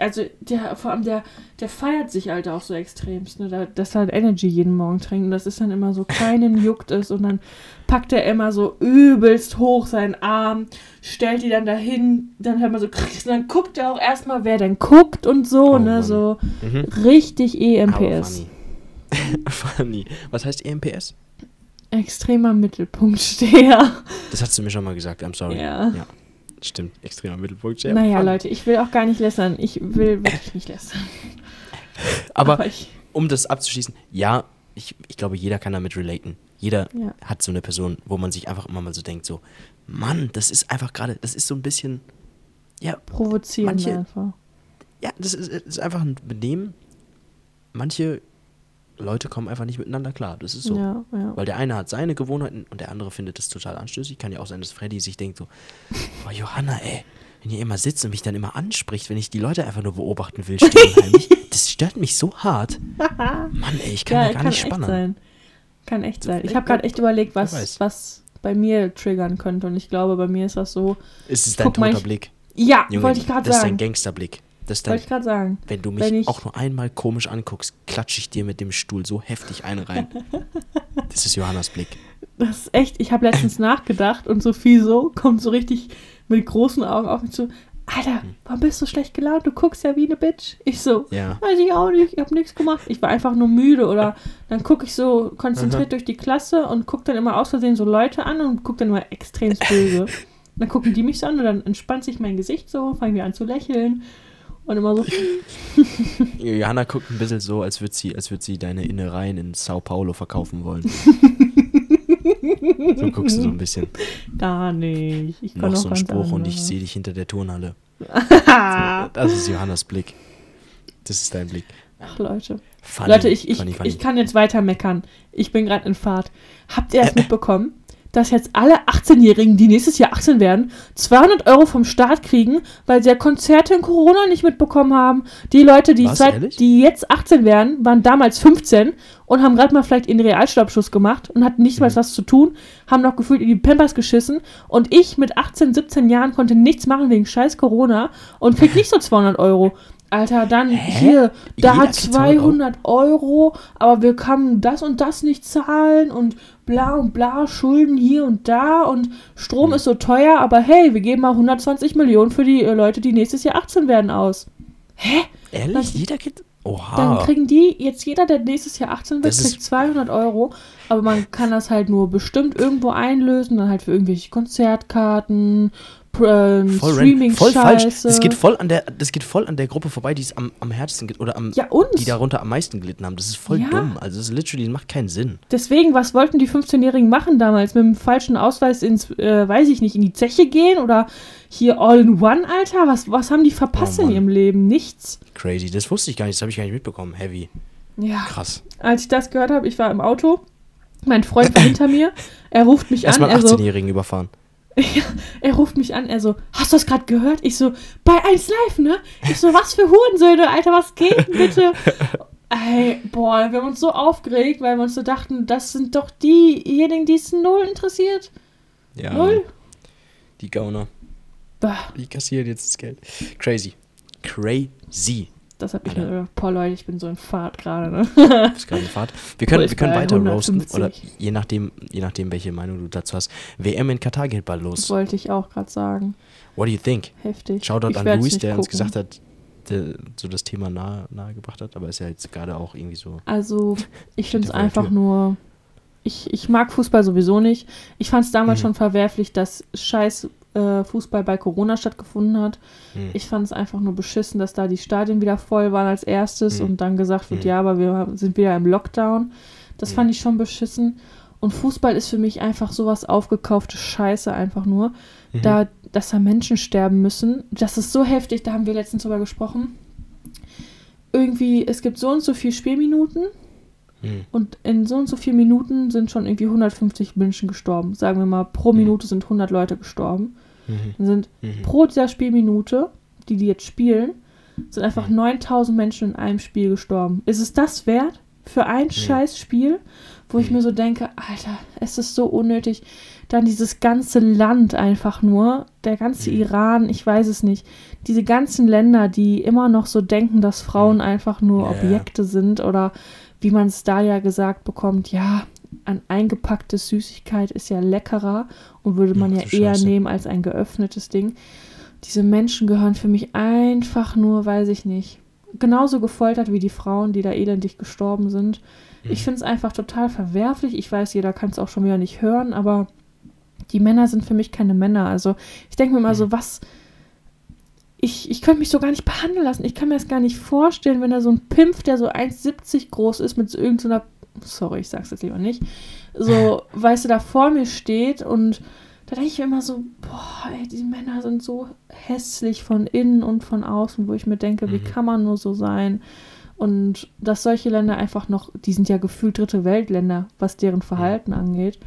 [SPEAKER 2] Also der, vor allem der, der feiert sich halt auch so extremst, ne? Da- dass er halt Energy jeden Morgen trinkt. Und das ist dann immer so, keinen juckt es. Und dann packt er immer so übelst hoch seinen Arm, stellt die dann dahin, dann hört man so, und dann guckt er auch erstmal, wer denn guckt und so,
[SPEAKER 1] Oh
[SPEAKER 2] ne?
[SPEAKER 1] Mann.
[SPEAKER 2] So
[SPEAKER 1] Mhm.
[SPEAKER 2] richtig EMPS.
[SPEAKER 1] funny. [LAUGHS] funny. Was heißt EMPS?
[SPEAKER 2] Extremer Mittelpunktsteher.
[SPEAKER 1] Das hast du mir schon mal gesagt, I'm sorry.
[SPEAKER 2] Ja.
[SPEAKER 1] ja. Stimmt, extremer Mittelpunkt. Ja,
[SPEAKER 2] naja. Leute, ich will auch gar nicht lästern. Ich will wirklich nicht lästern.
[SPEAKER 1] Aber
[SPEAKER 2] ich,
[SPEAKER 1] um das abzuschließen, ja, ich, ich glaube, jeder kann damit relaten. Jeder
[SPEAKER 2] Ja.
[SPEAKER 1] hat so eine Person, wo man sich einfach immer mal so denkt, so, Mann, das ist einfach gerade, das ist so ein bisschen, ja,
[SPEAKER 2] provozieren
[SPEAKER 1] manche-
[SPEAKER 2] einfach.
[SPEAKER 1] ja, das ist, das ist einfach ein Benehmen. Manche Leute kommen einfach nicht miteinander klar. Das ist so.
[SPEAKER 2] Ja, ja.
[SPEAKER 1] Weil der eine hat seine Gewohnheiten und der andere findet das total anstößig. Kann ja auch sein, dass Freddy sich denkt so, oh Johanna, ey, wenn ihr immer sitzt und mich dann immer anspricht, wenn ich die Leute einfach nur beobachten will, [LAUGHS] heimlich, das stört mich so hart. [LAUGHS] Mann, ey, ich kann
[SPEAKER 2] ja,
[SPEAKER 1] da gar
[SPEAKER 2] kann
[SPEAKER 1] nicht spannen.
[SPEAKER 2] sein. Kann echt sein. Ich
[SPEAKER 1] wer-
[SPEAKER 2] habe gerade echt überlegt, was, was bei mir triggern könnte. Und ich glaube, bei mir ist das so.
[SPEAKER 1] Es ist dein
[SPEAKER 2] Guck mal,
[SPEAKER 1] toter
[SPEAKER 2] ich-
[SPEAKER 1] Blick.
[SPEAKER 2] Ja,
[SPEAKER 1] Junge,
[SPEAKER 2] wollte ich gerade
[SPEAKER 1] das ist dein
[SPEAKER 2] sagen.
[SPEAKER 1] Gangsterblick. Das dein,
[SPEAKER 2] Wollte ich gerade sagen.
[SPEAKER 1] wenn du mich
[SPEAKER 2] wenn ich-
[SPEAKER 1] auch nur einmal komisch anguckst, klatsche ich dir mit dem Stuhl so heftig einen rein. [LAUGHS] das ist Johannas Blick.
[SPEAKER 2] Das ist echt, ich habe letztens [CLEARS THROAT] nachgedacht und Sophie so kommt so richtig mit großen Augen auf mich zu. Alter, warum bist du schlecht gelaunt? Du guckst ja wie eine Bitch. Ich so,
[SPEAKER 1] Ja.
[SPEAKER 2] weiß ich auch nicht, ich habe nichts gemacht. Ich war einfach nur müde oder [LAUGHS] dann gucke ich so konzentriert durch die Klasse und gucke dann immer aus Versehen so Leute an und gucke dann immer extrem böse. [LAUGHS] dann gucken die mich so an und dann entspannt sich mein Gesicht so, fangen wir an zu lächeln und immer so, [LAUGHS]
[SPEAKER 1] Johanna guckt ein bisschen so, als würde sie, als würd sie deine Innereien in Sao Paulo verkaufen wollen. so guckst du so ein bisschen.
[SPEAKER 2] gar nicht. Ich
[SPEAKER 1] Noch so ein Spruch und ich
[SPEAKER 2] anders.
[SPEAKER 1] sehe dich hinter der Turnhalle. [LAUGHS] Das ist Johannas Blick. Das ist dein Blick.
[SPEAKER 2] Ach Leute.
[SPEAKER 1] Funny,
[SPEAKER 2] Leute, ich, ich,
[SPEAKER 1] funny, funny.
[SPEAKER 2] ich kann jetzt weiter meckern. Ich bin gerade in Fahrt. Habt ihr das [LAUGHS] mitbekommen, dass jetzt alle 18-Jährigen, die nächstes Jahr 18 werden, 200 Euro vom Staat kriegen, weil sie ja Konzerte in Corona nicht mitbekommen haben? Die Leute, die,
[SPEAKER 1] Was,
[SPEAKER 2] seit, die jetzt 18 werden, waren damals 15 und haben gerade mal vielleicht ihren Realschulabschluss gemacht und hatten nicht
[SPEAKER 1] Mhm.
[SPEAKER 2] mal was zu tun, haben noch gefühlt in die Pampers geschissen und ich mit 18, 17 Jahren konnte nichts machen wegen scheiß Corona und krieg nicht so 200 Euro. Alter, dann hier, da
[SPEAKER 1] Jeder kriegt
[SPEAKER 2] 200 Euro, aber wir können das und das nicht zahlen und bla und bla, Schulden hier und da und Strom ist so teuer, aber hey, wir geben mal 120 Millionen für die äh, Leute, die nächstes Jahr 18 werden aus. Hä?
[SPEAKER 1] Ehrlich? Jeder kriegt. Oha.
[SPEAKER 2] Dann kriegen die, jetzt jeder, der nächstes Jahr 18 wird,
[SPEAKER 1] Das
[SPEAKER 2] kriegt 200 Euro, aber man kann das halt nur bestimmt irgendwo einlösen, dann halt für irgendwelche Konzertkarten, ähm,
[SPEAKER 1] voll,
[SPEAKER 2] streaming
[SPEAKER 1] voll falsch. Das geht voll an der, das geht voll an der Gruppe vorbei, die es am, am härtesten geht oder am,
[SPEAKER 2] Ja,
[SPEAKER 1] die darunter am meisten gelitten haben. Das ist voll
[SPEAKER 2] Ja.
[SPEAKER 1] dumm. Also das ist literally, macht keinen Sinn.
[SPEAKER 2] Deswegen, was wollten die 15-Jährigen machen damals? Mit dem falschen Ausweis ins, äh, weiß ich nicht, in die Zeche gehen oder hier all in one, Alter? Was, was haben die verpasst
[SPEAKER 1] Oh,
[SPEAKER 2] in ihrem Leben? Nichts.
[SPEAKER 1] Crazy. Das wusste ich gar nicht. Das habe ich gar nicht mitbekommen. Heavy.
[SPEAKER 2] Ja.
[SPEAKER 1] Krass.
[SPEAKER 2] Als ich das gehört habe, ich war im Auto, mein Freund war [CLEARS THROAT] hinter mir, er ruft mich an,
[SPEAKER 1] Erstmal
[SPEAKER 2] er so,
[SPEAKER 1] 18-Jährigen
[SPEAKER 2] er ruft mich an, er so, hast du das gerade gehört? Ich so, bei 1 Live, ne? Ich so, was für Hurensöhne, Alter, was geht denn bitte? [LAUGHS] Ey, boah, wir haben uns so aufgeregt, weil wir uns so dachten, das sind doch diejenigen, die es null interessiert.
[SPEAKER 1] Ja.
[SPEAKER 2] Null.
[SPEAKER 1] Die Gauner.
[SPEAKER 2] Bah.
[SPEAKER 1] Die kassieren jetzt das Geld. Crazy. Crazy.
[SPEAKER 2] Das hab ich
[SPEAKER 1] Alter.
[SPEAKER 2] mir. Boah, Leute, ich bin so in Fahrt gerade, ne?
[SPEAKER 1] Das ist gerade eine Fahrt. Wir können, wir können weiter roasten.
[SPEAKER 2] 150.
[SPEAKER 1] Oder je nachdem, je nachdem, welche Meinung du dazu hast. WM in Katar geht bald
[SPEAKER 2] Das
[SPEAKER 1] los.
[SPEAKER 2] wollte ich auch gerade sagen.
[SPEAKER 1] What do you think?
[SPEAKER 2] Heftig.
[SPEAKER 1] Shoutout
[SPEAKER 2] Ich
[SPEAKER 1] an Luis, der uns
[SPEAKER 2] gucken.
[SPEAKER 1] gesagt hat, der so das Thema nahe, nahe gebracht hat. Aber ist ja jetzt gerade auch irgendwie so.
[SPEAKER 2] Also, [LAUGHS] ich finde es einfach
[SPEAKER 1] Tür.
[SPEAKER 2] nur. Ich, ich mag Fußball sowieso nicht. Ich fand es damals
[SPEAKER 1] Mhm.
[SPEAKER 2] schon verwerflich, dass scheiß äh, Fußball bei Corona stattgefunden hat.
[SPEAKER 1] Hm.
[SPEAKER 2] Ich fand es einfach nur beschissen, dass da die Stadien wieder voll waren als erstes
[SPEAKER 1] Mhm.
[SPEAKER 2] und dann gesagt wird,
[SPEAKER 1] Mhm.
[SPEAKER 2] ja, aber wir sind wieder im Lockdown. Das
[SPEAKER 1] Mhm.
[SPEAKER 2] fand ich schon beschissen. Und Fußball ist für mich einfach sowas aufgekaufte Scheiße einfach nur.
[SPEAKER 1] Mhm.
[SPEAKER 2] Da, dass da Menschen sterben müssen. Das ist so heftig, da haben wir letztens drüber gesprochen. Irgendwie, es gibt so und so viele Spielminuten
[SPEAKER 1] Hm.
[SPEAKER 2] und in so und so vielen Minuten sind schon irgendwie 150 Menschen gestorben. Sagen wir mal, pro
[SPEAKER 1] Mhm.
[SPEAKER 2] Minute sind 100 Leute gestorben.
[SPEAKER 1] Mhm.
[SPEAKER 2] Dann sind
[SPEAKER 1] Mhm.
[SPEAKER 2] pro dieser Spielminute, die die jetzt spielen, sind einfach
[SPEAKER 1] Mhm.
[SPEAKER 2] 9000 Menschen in einem Spiel gestorben. Ist es das wert für ein scheiß Spiel, wo ich
[SPEAKER 1] Mhm.
[SPEAKER 2] mir so denke, Alter, es ist so unnötig. Dann dieses ganze Land einfach nur, der ganze
[SPEAKER 1] Mhm.
[SPEAKER 2] Iran, ich weiß es nicht. Diese ganzen Länder, die immer noch so denken, dass Frauen
[SPEAKER 1] Mhm.
[SPEAKER 2] einfach nur. Objekte sind oder wie man es da ja gesagt bekommt, ja, ein eingepacktes Süßigkeit ist ja leckerer und würde man
[SPEAKER 1] Ach
[SPEAKER 2] ja eher
[SPEAKER 1] Scheiße.
[SPEAKER 2] nehmen als ein geöffnetes Ding. Diese Menschen gehören für mich einfach nur, weiß ich nicht, genauso gefoltert wie die Frauen, die da elendig gestorben sind. Ich
[SPEAKER 1] Mhm.
[SPEAKER 2] finde es einfach total verwerflich. Ich weiß, jeder kann es auch schon wieder nicht hören, aber die Männer sind für mich keine Männer. Also ich denke mir mal
[SPEAKER 1] Mhm.
[SPEAKER 2] so, was. Ich, ich könnte mich so gar nicht behandeln lassen. Ich kann mir das gar nicht vorstellen, wenn da so ein Pimpf, der so 1,70 groß ist, mit so irgendeiner. sorry, ich sag's jetzt lieber nicht. So, [LAUGHS] weißt du, da vor mir steht und da denke ich mir immer so, boah, ey, die Männer sind so hässlich von innen und von außen, wo ich mir denke, wie
[SPEAKER 1] Mhm.
[SPEAKER 2] kann man nur so sein? Und dass solche Länder einfach noch, die sind ja gefühlt dritte Weltländer, was deren Verhalten angeht.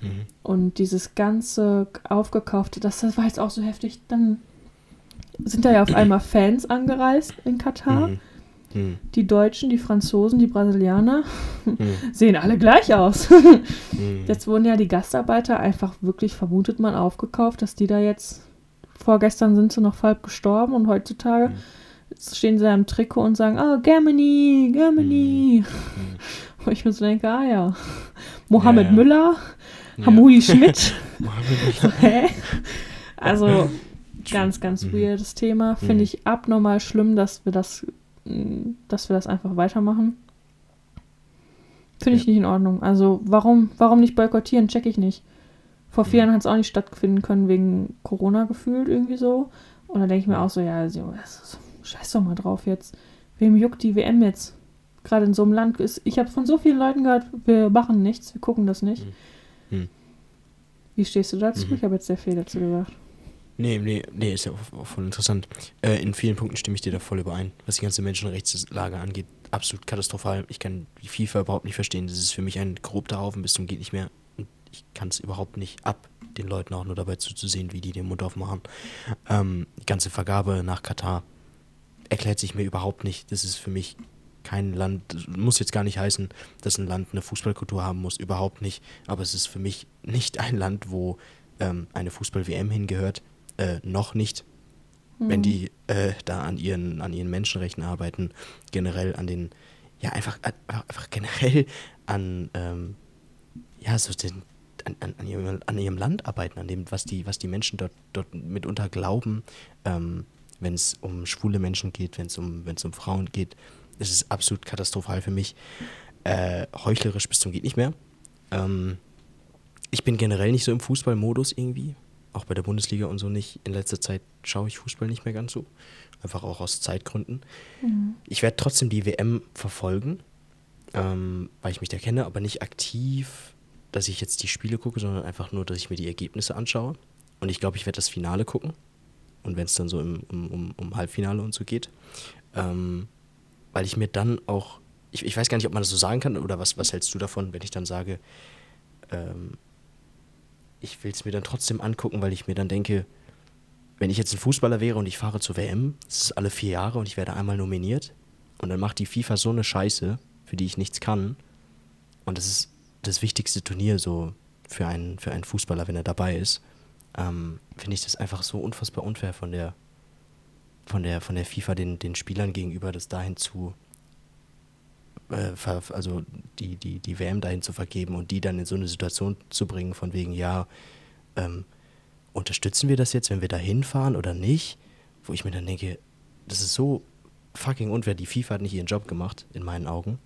[SPEAKER 1] Mhm.
[SPEAKER 2] Und dieses ganze aufgekaufte, das, das war jetzt auch so heftig. Dann sind da ja auf einmal Fans angereist in Katar.
[SPEAKER 1] Mhm. Mhm.
[SPEAKER 2] Die Deutschen, die Franzosen, die Brasilianer
[SPEAKER 1] Mhm. [LAUGHS]
[SPEAKER 2] sehen alle gleich aus.
[SPEAKER 1] Mhm.
[SPEAKER 2] Jetzt wurden ja die Gastarbeiter einfach wirklich, vermutet man, aufgekauft, dass die da jetzt, vorgestern sind sie noch halb gestorben und heutzutage stehen sie da im Trikot und sagen, oh, Germany, Germany. [LAUGHS] Wo ich mir so denke, ah ja, Mohammed
[SPEAKER 1] Ja, ja.
[SPEAKER 2] Müller,
[SPEAKER 1] Ja.
[SPEAKER 2] Hamudi Schmidt. [LAUGHS]
[SPEAKER 1] Mohammed
[SPEAKER 2] So, hä? Also, ganz, ganz
[SPEAKER 1] Mhm.
[SPEAKER 2] weirdes Thema. Finde
[SPEAKER 1] Mhm.
[SPEAKER 2] ich abnormal schlimm, dass wir das, mh, dass wir das einfach weitermachen. Finde ich
[SPEAKER 1] Ja.
[SPEAKER 2] nicht in Ordnung. Also warum, warum nicht boykottieren? Check ich nicht. Vor vier
[SPEAKER 1] Mhm.
[SPEAKER 2] Jahren hat es auch nicht stattfinden können wegen Corona gefühlt irgendwie so. Und dann denke ich mir auch so, ja, also, scheiß doch mal drauf jetzt. Wem juckt die WM jetzt? Gerade in so einem Land ist. Ich habe von so vielen Leuten gehört, wir machen nichts, wir gucken das nicht.
[SPEAKER 1] Mhm. Mhm.
[SPEAKER 2] Wie stehst du dazu?
[SPEAKER 1] Mhm.
[SPEAKER 2] Ich habe jetzt sehr viel dazu gesagt.
[SPEAKER 1] Nee, nee, nee, ist ja auch, voll interessant. Äh, in vielen Punkten stimme ich dir da voll überein. Was die ganze Menschenrechtslage angeht, absolut katastrophal. Ich kann die FIFA überhaupt nicht verstehen. Das ist für mich ein korrupter Haufen bis zum geht nicht mehr. Und ich kann es überhaupt nicht ab, den Leuten auch nur dabei zuzusehen, wie die den Mund aufmachen. Ähm, die ganze Vergabe nach Katar erklärt sich mir überhaupt nicht. Das ist für mich kein Land, muss jetzt gar nicht heißen, dass ein Land eine Fußballkultur haben muss, überhaupt nicht. Aber es ist für mich nicht ein Land, wo ähm, eine Fußball-WM hingehört. Äh, noch nicht, wenn
[SPEAKER 2] Mhm.
[SPEAKER 1] die äh, da an ihren, an ihren Menschenrechten arbeiten, generell an den, ja, einfach, einfach, generell an, ähm, ja, so den, an, an, an, ihrem, an ihrem Land arbeiten, an dem, was die, was die Menschen dort, dort mitunter glauben, ähm, wenn es um schwule Menschen geht, wenn es um, wenn es um Frauen geht. Das ist absolut katastrophal für mich. Äh, heuchlerisch bis zum geht nicht mehr. Ähm, ich bin generell nicht so im Fußballmodus irgendwie. Auch bei der Bundesliga und so nicht. In letzter Zeit schaue ich Fußball nicht mehr ganz so. Einfach auch aus Zeitgründen.
[SPEAKER 2] Mhm.
[SPEAKER 1] Ich werde trotzdem die WM verfolgen, ähm, weil ich mich da kenne, aber nicht aktiv, dass ich jetzt die Spiele gucke, sondern einfach nur, dass ich mir die Ergebnisse anschaue. Und ich glaube, ich werde das Finale gucken. Und wenn es dann so im, um, um, um Halbfinale und so geht. Ähm, weil ich mir dann auch, ich, ich weiß gar nicht, ob man das so sagen kann, oder was, was hältst du davon, wenn ich dann sage, ähm, ich will es mir dann trotzdem angucken, weil ich mir dann denke, wenn ich jetzt ein Fußballer wäre und ich fahre zur WM, das ist alle vier Jahre und ich werde einmal nominiert und dann macht die FIFA so eine Scheiße, für die ich nichts kann. Und das ist das wichtigste Turnier so für einen, für einen Fußballer, wenn er dabei ist. Ähm, Finde ich das einfach so unfassbar unfair von der, von der, von der FIFA den, den Spielern gegenüber, das dahin zu, also die, die, die WM dahin zu vergeben und die dann in so eine Situation zu bringen, von wegen, ja, ähm, unterstützen wir das jetzt, wenn wir da hinfahren oder nicht? Wo ich mir dann denke, das ist so fucking unfair. Die FIFA hat nicht ihren Job gemacht, in meinen Augen.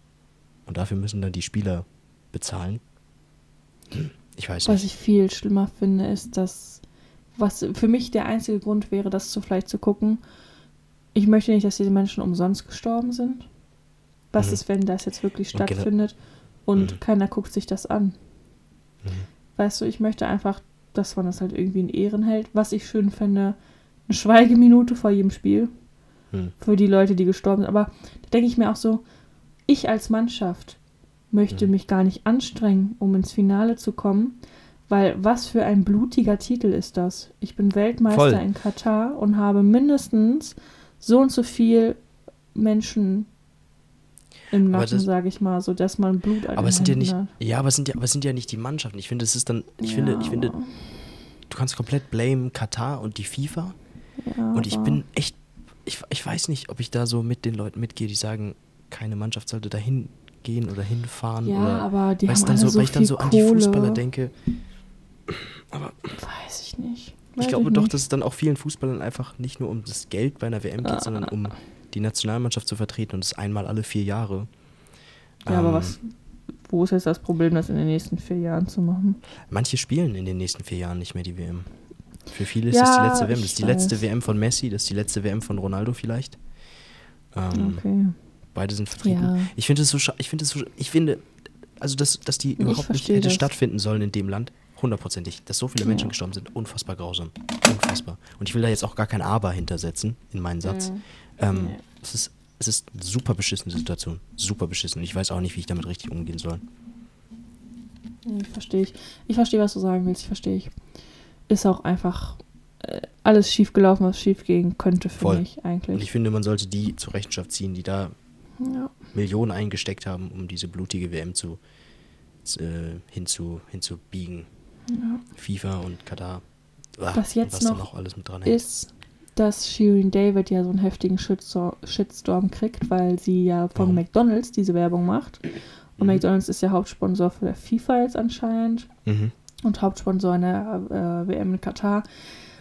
[SPEAKER 1] Und dafür müssen dann die Spieler bezahlen. Ich weiß
[SPEAKER 2] Was
[SPEAKER 1] nicht.
[SPEAKER 2] ich viel schlimmer finde, ist, dass, was für mich der einzige Grund wäre, das zu vielleicht zu gucken, ich möchte nicht, dass diese Menschen umsonst gestorben sind. Was
[SPEAKER 1] Mhm.
[SPEAKER 2] ist, wenn das jetzt wirklich
[SPEAKER 1] Und gene-
[SPEAKER 2] stattfindet und
[SPEAKER 1] Mhm.
[SPEAKER 2] keiner guckt sich das an?
[SPEAKER 1] Mhm.
[SPEAKER 2] Weißt du, ich möchte einfach, dass man das halt irgendwie in Ehren hält. Was ich schön fände, eine Schweigeminute vor jedem Spiel
[SPEAKER 1] Hm.
[SPEAKER 2] für die Leute, die gestorben sind. Aber da denke ich mir auch so, ich als Mannschaft möchte
[SPEAKER 1] Mhm.
[SPEAKER 2] mich gar nicht anstrengen, um ins Finale zu kommen, weil was für ein blutiger Titel ist das? Ich bin Weltmeister
[SPEAKER 1] Voll.
[SPEAKER 2] in Katar und habe mindestens so und so viel Menschen Nacken,
[SPEAKER 1] das-
[SPEAKER 2] sage ich mal, so dass man Blut an
[SPEAKER 1] Aber sind ja nicht,
[SPEAKER 2] hat.
[SPEAKER 1] ja, aber sind ja, aber sind ja nicht die Mannschaften. Ich finde, es ist dann, ich
[SPEAKER 2] Ja,
[SPEAKER 1] finde, ich finde, du kannst komplett blame Katar und die FIFA.
[SPEAKER 2] ja,
[SPEAKER 1] Und ich bin echt, ich, ich weiß nicht, ob ich da so mit den Leuten mitgehe, die sagen, keine Mannschaft sollte dahin gehen oder hinfahren.
[SPEAKER 2] Ja,
[SPEAKER 1] oder,
[SPEAKER 2] aber die haben
[SPEAKER 1] dann so,
[SPEAKER 2] so
[SPEAKER 1] weil ich dann so an die. Fußballer denke. Aber
[SPEAKER 2] Weiß ich nicht.
[SPEAKER 1] ich
[SPEAKER 2] Weiß
[SPEAKER 1] glaube doch,
[SPEAKER 2] nicht.
[SPEAKER 1] dass es dann auch vielen Fußballern einfach nicht nur um das Geld bei einer WM geht,
[SPEAKER 2] Ah.
[SPEAKER 1] sondern um die Nationalmannschaft zu vertreten und das einmal alle vier Jahre.
[SPEAKER 2] Ja, aber
[SPEAKER 1] Ähm,
[SPEAKER 2] was, wo ist jetzt das Problem, das in den nächsten vier Jahren zu machen?
[SPEAKER 1] Manche spielen in den nächsten vier Jahren nicht mehr die WM. Für viele ist
[SPEAKER 2] Ja,
[SPEAKER 1] das die letzte WM. Das ist die letzte
[SPEAKER 2] weiß.
[SPEAKER 1] WM von Messi, das ist die letzte WM von Ronaldo vielleicht. Ähm,
[SPEAKER 2] Okay.
[SPEAKER 1] Beide sind vertreten.
[SPEAKER 2] Ja.
[SPEAKER 1] Ich finde es so, ich finde es so, ich finde, also dass, dass die überhaupt nicht hätte
[SPEAKER 2] das.
[SPEAKER 1] stattfinden sollen in dem Land, hundertprozentig. Dass so viele Menschen
[SPEAKER 2] Ja.
[SPEAKER 1] gestorben sind, unfassbar grausam. Unfassbar. Und ich will da jetzt auch gar kein Aber hintersetzen in meinen Satz.
[SPEAKER 2] Mhm.
[SPEAKER 1] Ähm,
[SPEAKER 2] Nee.
[SPEAKER 1] es, ist, es ist eine super beschissene Situation. Super beschissen. Ich weiß auch nicht, wie ich damit richtig umgehen soll.
[SPEAKER 2] Nee, verstehe ich. Ich verstehe, was du sagen willst. Ich verstehe ich. Ist auch einfach äh, alles schief gelaufen, was schief gehen könnte für
[SPEAKER 1] Voll.
[SPEAKER 2] mich
[SPEAKER 1] Und
[SPEAKER 2] eigentlich.
[SPEAKER 1] ich finde, man sollte die zur Rechenschaft ziehen, die da
[SPEAKER 2] ja.
[SPEAKER 1] Millionen eingesteckt haben, um diese blutige WM zu, äh, hinzu, hinzubiegen.
[SPEAKER 2] Ja.
[SPEAKER 1] FIFA und Katar. Ah,
[SPEAKER 2] Was jetzt
[SPEAKER 1] was
[SPEAKER 2] noch
[SPEAKER 1] noch alles mit dran hängt.
[SPEAKER 2] Ist, dass Shirin David ja so einen heftigen Shitstorm, kriegt, weil sie ja von
[SPEAKER 1] Warum?
[SPEAKER 2] McDonalds diese Werbung macht. Und
[SPEAKER 1] Mhm.
[SPEAKER 2] McDonalds ist ja Hauptsponsor für der FIFA jetzt anscheinend.
[SPEAKER 1] Mhm.
[SPEAKER 2] und Hauptsponsor in der äh, WM in Katar.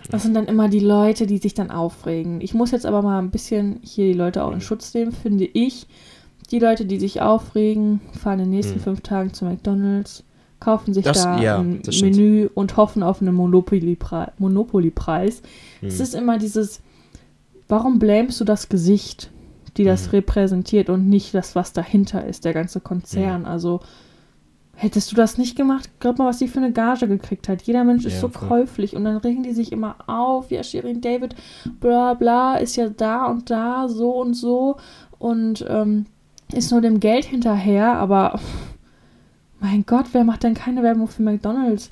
[SPEAKER 2] Das sind dann immer die Leute, die sich dann aufregen. Ich muss jetzt aber mal ein bisschen hier die Leute auch in Schutz nehmen, finde ich. Die Leute, die sich aufregen, fahren in den nächsten
[SPEAKER 1] Hm.
[SPEAKER 2] fünf Tagen zu McDonalds, kaufen sich
[SPEAKER 1] Das-
[SPEAKER 2] da
[SPEAKER 1] ja,
[SPEAKER 2] ein. Menü und hoffen auf einen Monopoly-Preis. Monopoly-Preis.
[SPEAKER 1] Hm.
[SPEAKER 2] Es ist immer dieses, warum blamest du das Gesicht, die das
[SPEAKER 1] Mhm.
[SPEAKER 2] repräsentiert und nicht das, was dahinter ist, der ganze Konzern. Also hättest du das nicht gemacht, glaub mal, was die für eine Gage gekriegt hat. Jeder Mensch ist
[SPEAKER 1] Ja,
[SPEAKER 2] so
[SPEAKER 1] voll.
[SPEAKER 2] käuflich und dann regen die sich immer auf, ja, Shirin David, bla bla, ist ja da und da, so und so und ähm, ist nur dem Geld hinterher, aber mein Gott, wer macht denn keine Werbung für McDonalds?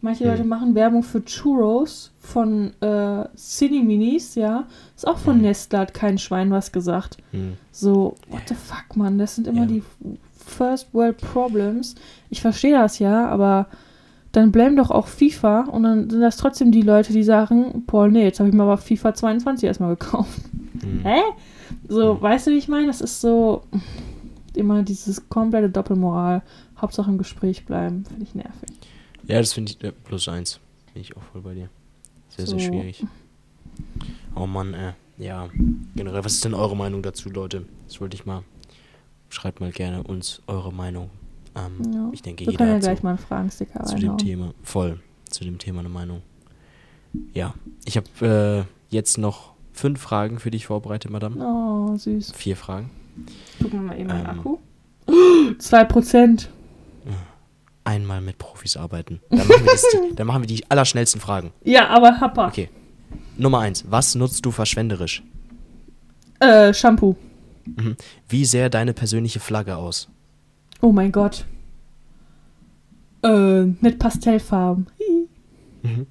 [SPEAKER 2] Manche
[SPEAKER 1] Hm.
[SPEAKER 2] Leute machen Werbung für Churros von äh, Cine Minis, ja. Ist auch von
[SPEAKER 1] Hm.
[SPEAKER 2] Nestle, hat kein Schwein was gesagt.
[SPEAKER 1] Hm.
[SPEAKER 2] So, what the fuck, Mann, das sind immer
[SPEAKER 1] Ja.
[SPEAKER 2] die First World Problems. Ich verstehe das ja, aber dann blame doch auch FIFA und dann sind das trotzdem die Leute, die sagen, Paul, nee, jetzt habe ich mir aber FIFA 22 erstmal gekauft.
[SPEAKER 1] Hm.
[SPEAKER 2] Hä? So,
[SPEAKER 1] Hm.
[SPEAKER 2] weißt du, wie ich meine? Das ist so immer dieses komplette Doppelmoral. Hauptsache im Gespräch bleiben, finde ich nervig.
[SPEAKER 1] Ja, das finde ich äh, plus eins. Bin ich auch voll bei dir. Sehr, sehr
[SPEAKER 2] So.
[SPEAKER 1] schwierig. Oh Mann, äh. Ja, generell, was ist denn eure Meinung dazu, Leute? Das wollte ich mal. Schreibt mal gerne uns eure Meinung. Ähm,
[SPEAKER 2] Ja.
[SPEAKER 1] Ich denke,
[SPEAKER 2] Wir
[SPEAKER 1] jeder
[SPEAKER 2] können ja gleich
[SPEAKER 1] so
[SPEAKER 2] mal einen Fragensticker
[SPEAKER 1] zu dem
[SPEAKER 2] reinhauen.
[SPEAKER 1] Thema, voll, zu dem Thema eine Meinung. Ja, ich habe äh, jetzt noch fünf Fragen für dich vorbereitet, Madame.
[SPEAKER 2] Oh, süß.
[SPEAKER 1] Vier Fragen.
[SPEAKER 2] Gucken wir mal eben
[SPEAKER 1] Ähm.
[SPEAKER 2] den Akku. [GASPS] 2%.
[SPEAKER 1] Einmal mit Profis arbeiten. Dann machen wir, das, [LAUGHS] dann machen wir die allerschnellsten Fragen.
[SPEAKER 2] Ja, aber Happa.
[SPEAKER 1] Okay. Nummer eins. Was nutzt du verschwenderisch?
[SPEAKER 2] Äh, Shampoo.
[SPEAKER 1] Mhm. Wie sähe deine persönliche Flagge aus?
[SPEAKER 2] Oh mein Gott. Äh, mit Pastellfarben.
[SPEAKER 1] Mhm.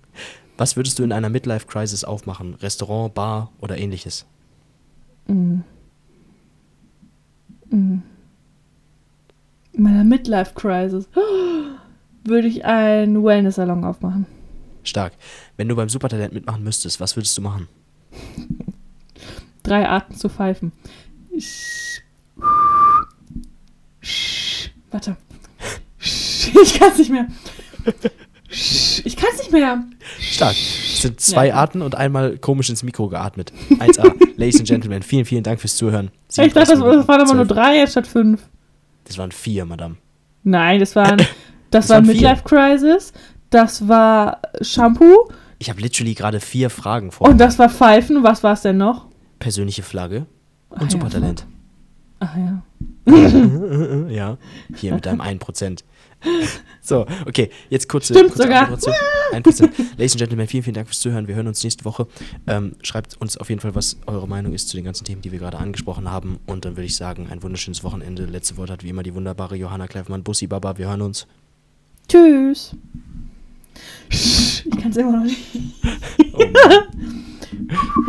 [SPEAKER 1] Was würdest du in einer Midlife-Crisis aufmachen? Restaurant, Bar oder ähnliches?
[SPEAKER 2] Mm. Mm. In meiner Midlife-Crisis würde ich einen Wellness-Salon aufmachen.
[SPEAKER 1] Stark. Wenn du beim Supertalent mitmachen müsstest, was würdest du machen?
[SPEAKER 2] Drei Arten zu pfeifen. Sch- Sch- Warte. Sch- Ich kann es nicht mehr. Sch- Ich kann es nicht mehr.
[SPEAKER 1] Stark. Es sind zwei
[SPEAKER 2] Ja.
[SPEAKER 1] Arten und einmal komisch ins Mikro geatmet. 1A. [LAUGHS] Ladies and Gentlemen, vielen, vielen Dank fürs Zuhören.
[SPEAKER 2] Ich dachte, das, waren aber nur
[SPEAKER 1] 12.
[SPEAKER 2] drei statt fünf.
[SPEAKER 1] Das waren vier, Madame.
[SPEAKER 2] Nein, das waren, [LAUGHS] das,
[SPEAKER 1] Das
[SPEAKER 2] war. Midlife Crisis, das war Shampoo
[SPEAKER 1] Ich habe literally gerade vier Fragen vor.
[SPEAKER 2] und das war Pfeifen. Was war es denn noch?
[SPEAKER 1] Persönliche Flagge
[SPEAKER 2] Ach
[SPEAKER 1] und
[SPEAKER 2] ja.
[SPEAKER 1] Supertalent.
[SPEAKER 2] Ach ja. [LAUGHS]
[SPEAKER 1] ja, hier mit deinem 1%. [LAUGHS] So, okay, jetzt kurze,
[SPEAKER 2] Stimmt
[SPEAKER 1] kurze
[SPEAKER 2] sogar.
[SPEAKER 1] Anmoderation. 1%. Ladies and Gentlemen, vielen, vielen Dank fürs Zuhören. Wir hören uns nächste Woche. Ähm, schreibt uns auf jeden Fall, was eure Meinung ist zu den ganzen Themen, die wir gerade angesprochen haben. Und dann würde ich sagen, ein wunderschönes Wochenende. Letzte Wort hat wie immer die wunderbare Johanna Kleifmann. Bussi Baba, wir hören uns.
[SPEAKER 2] Tschüss. Ich kann es immer noch nicht. Oh [LAUGHS]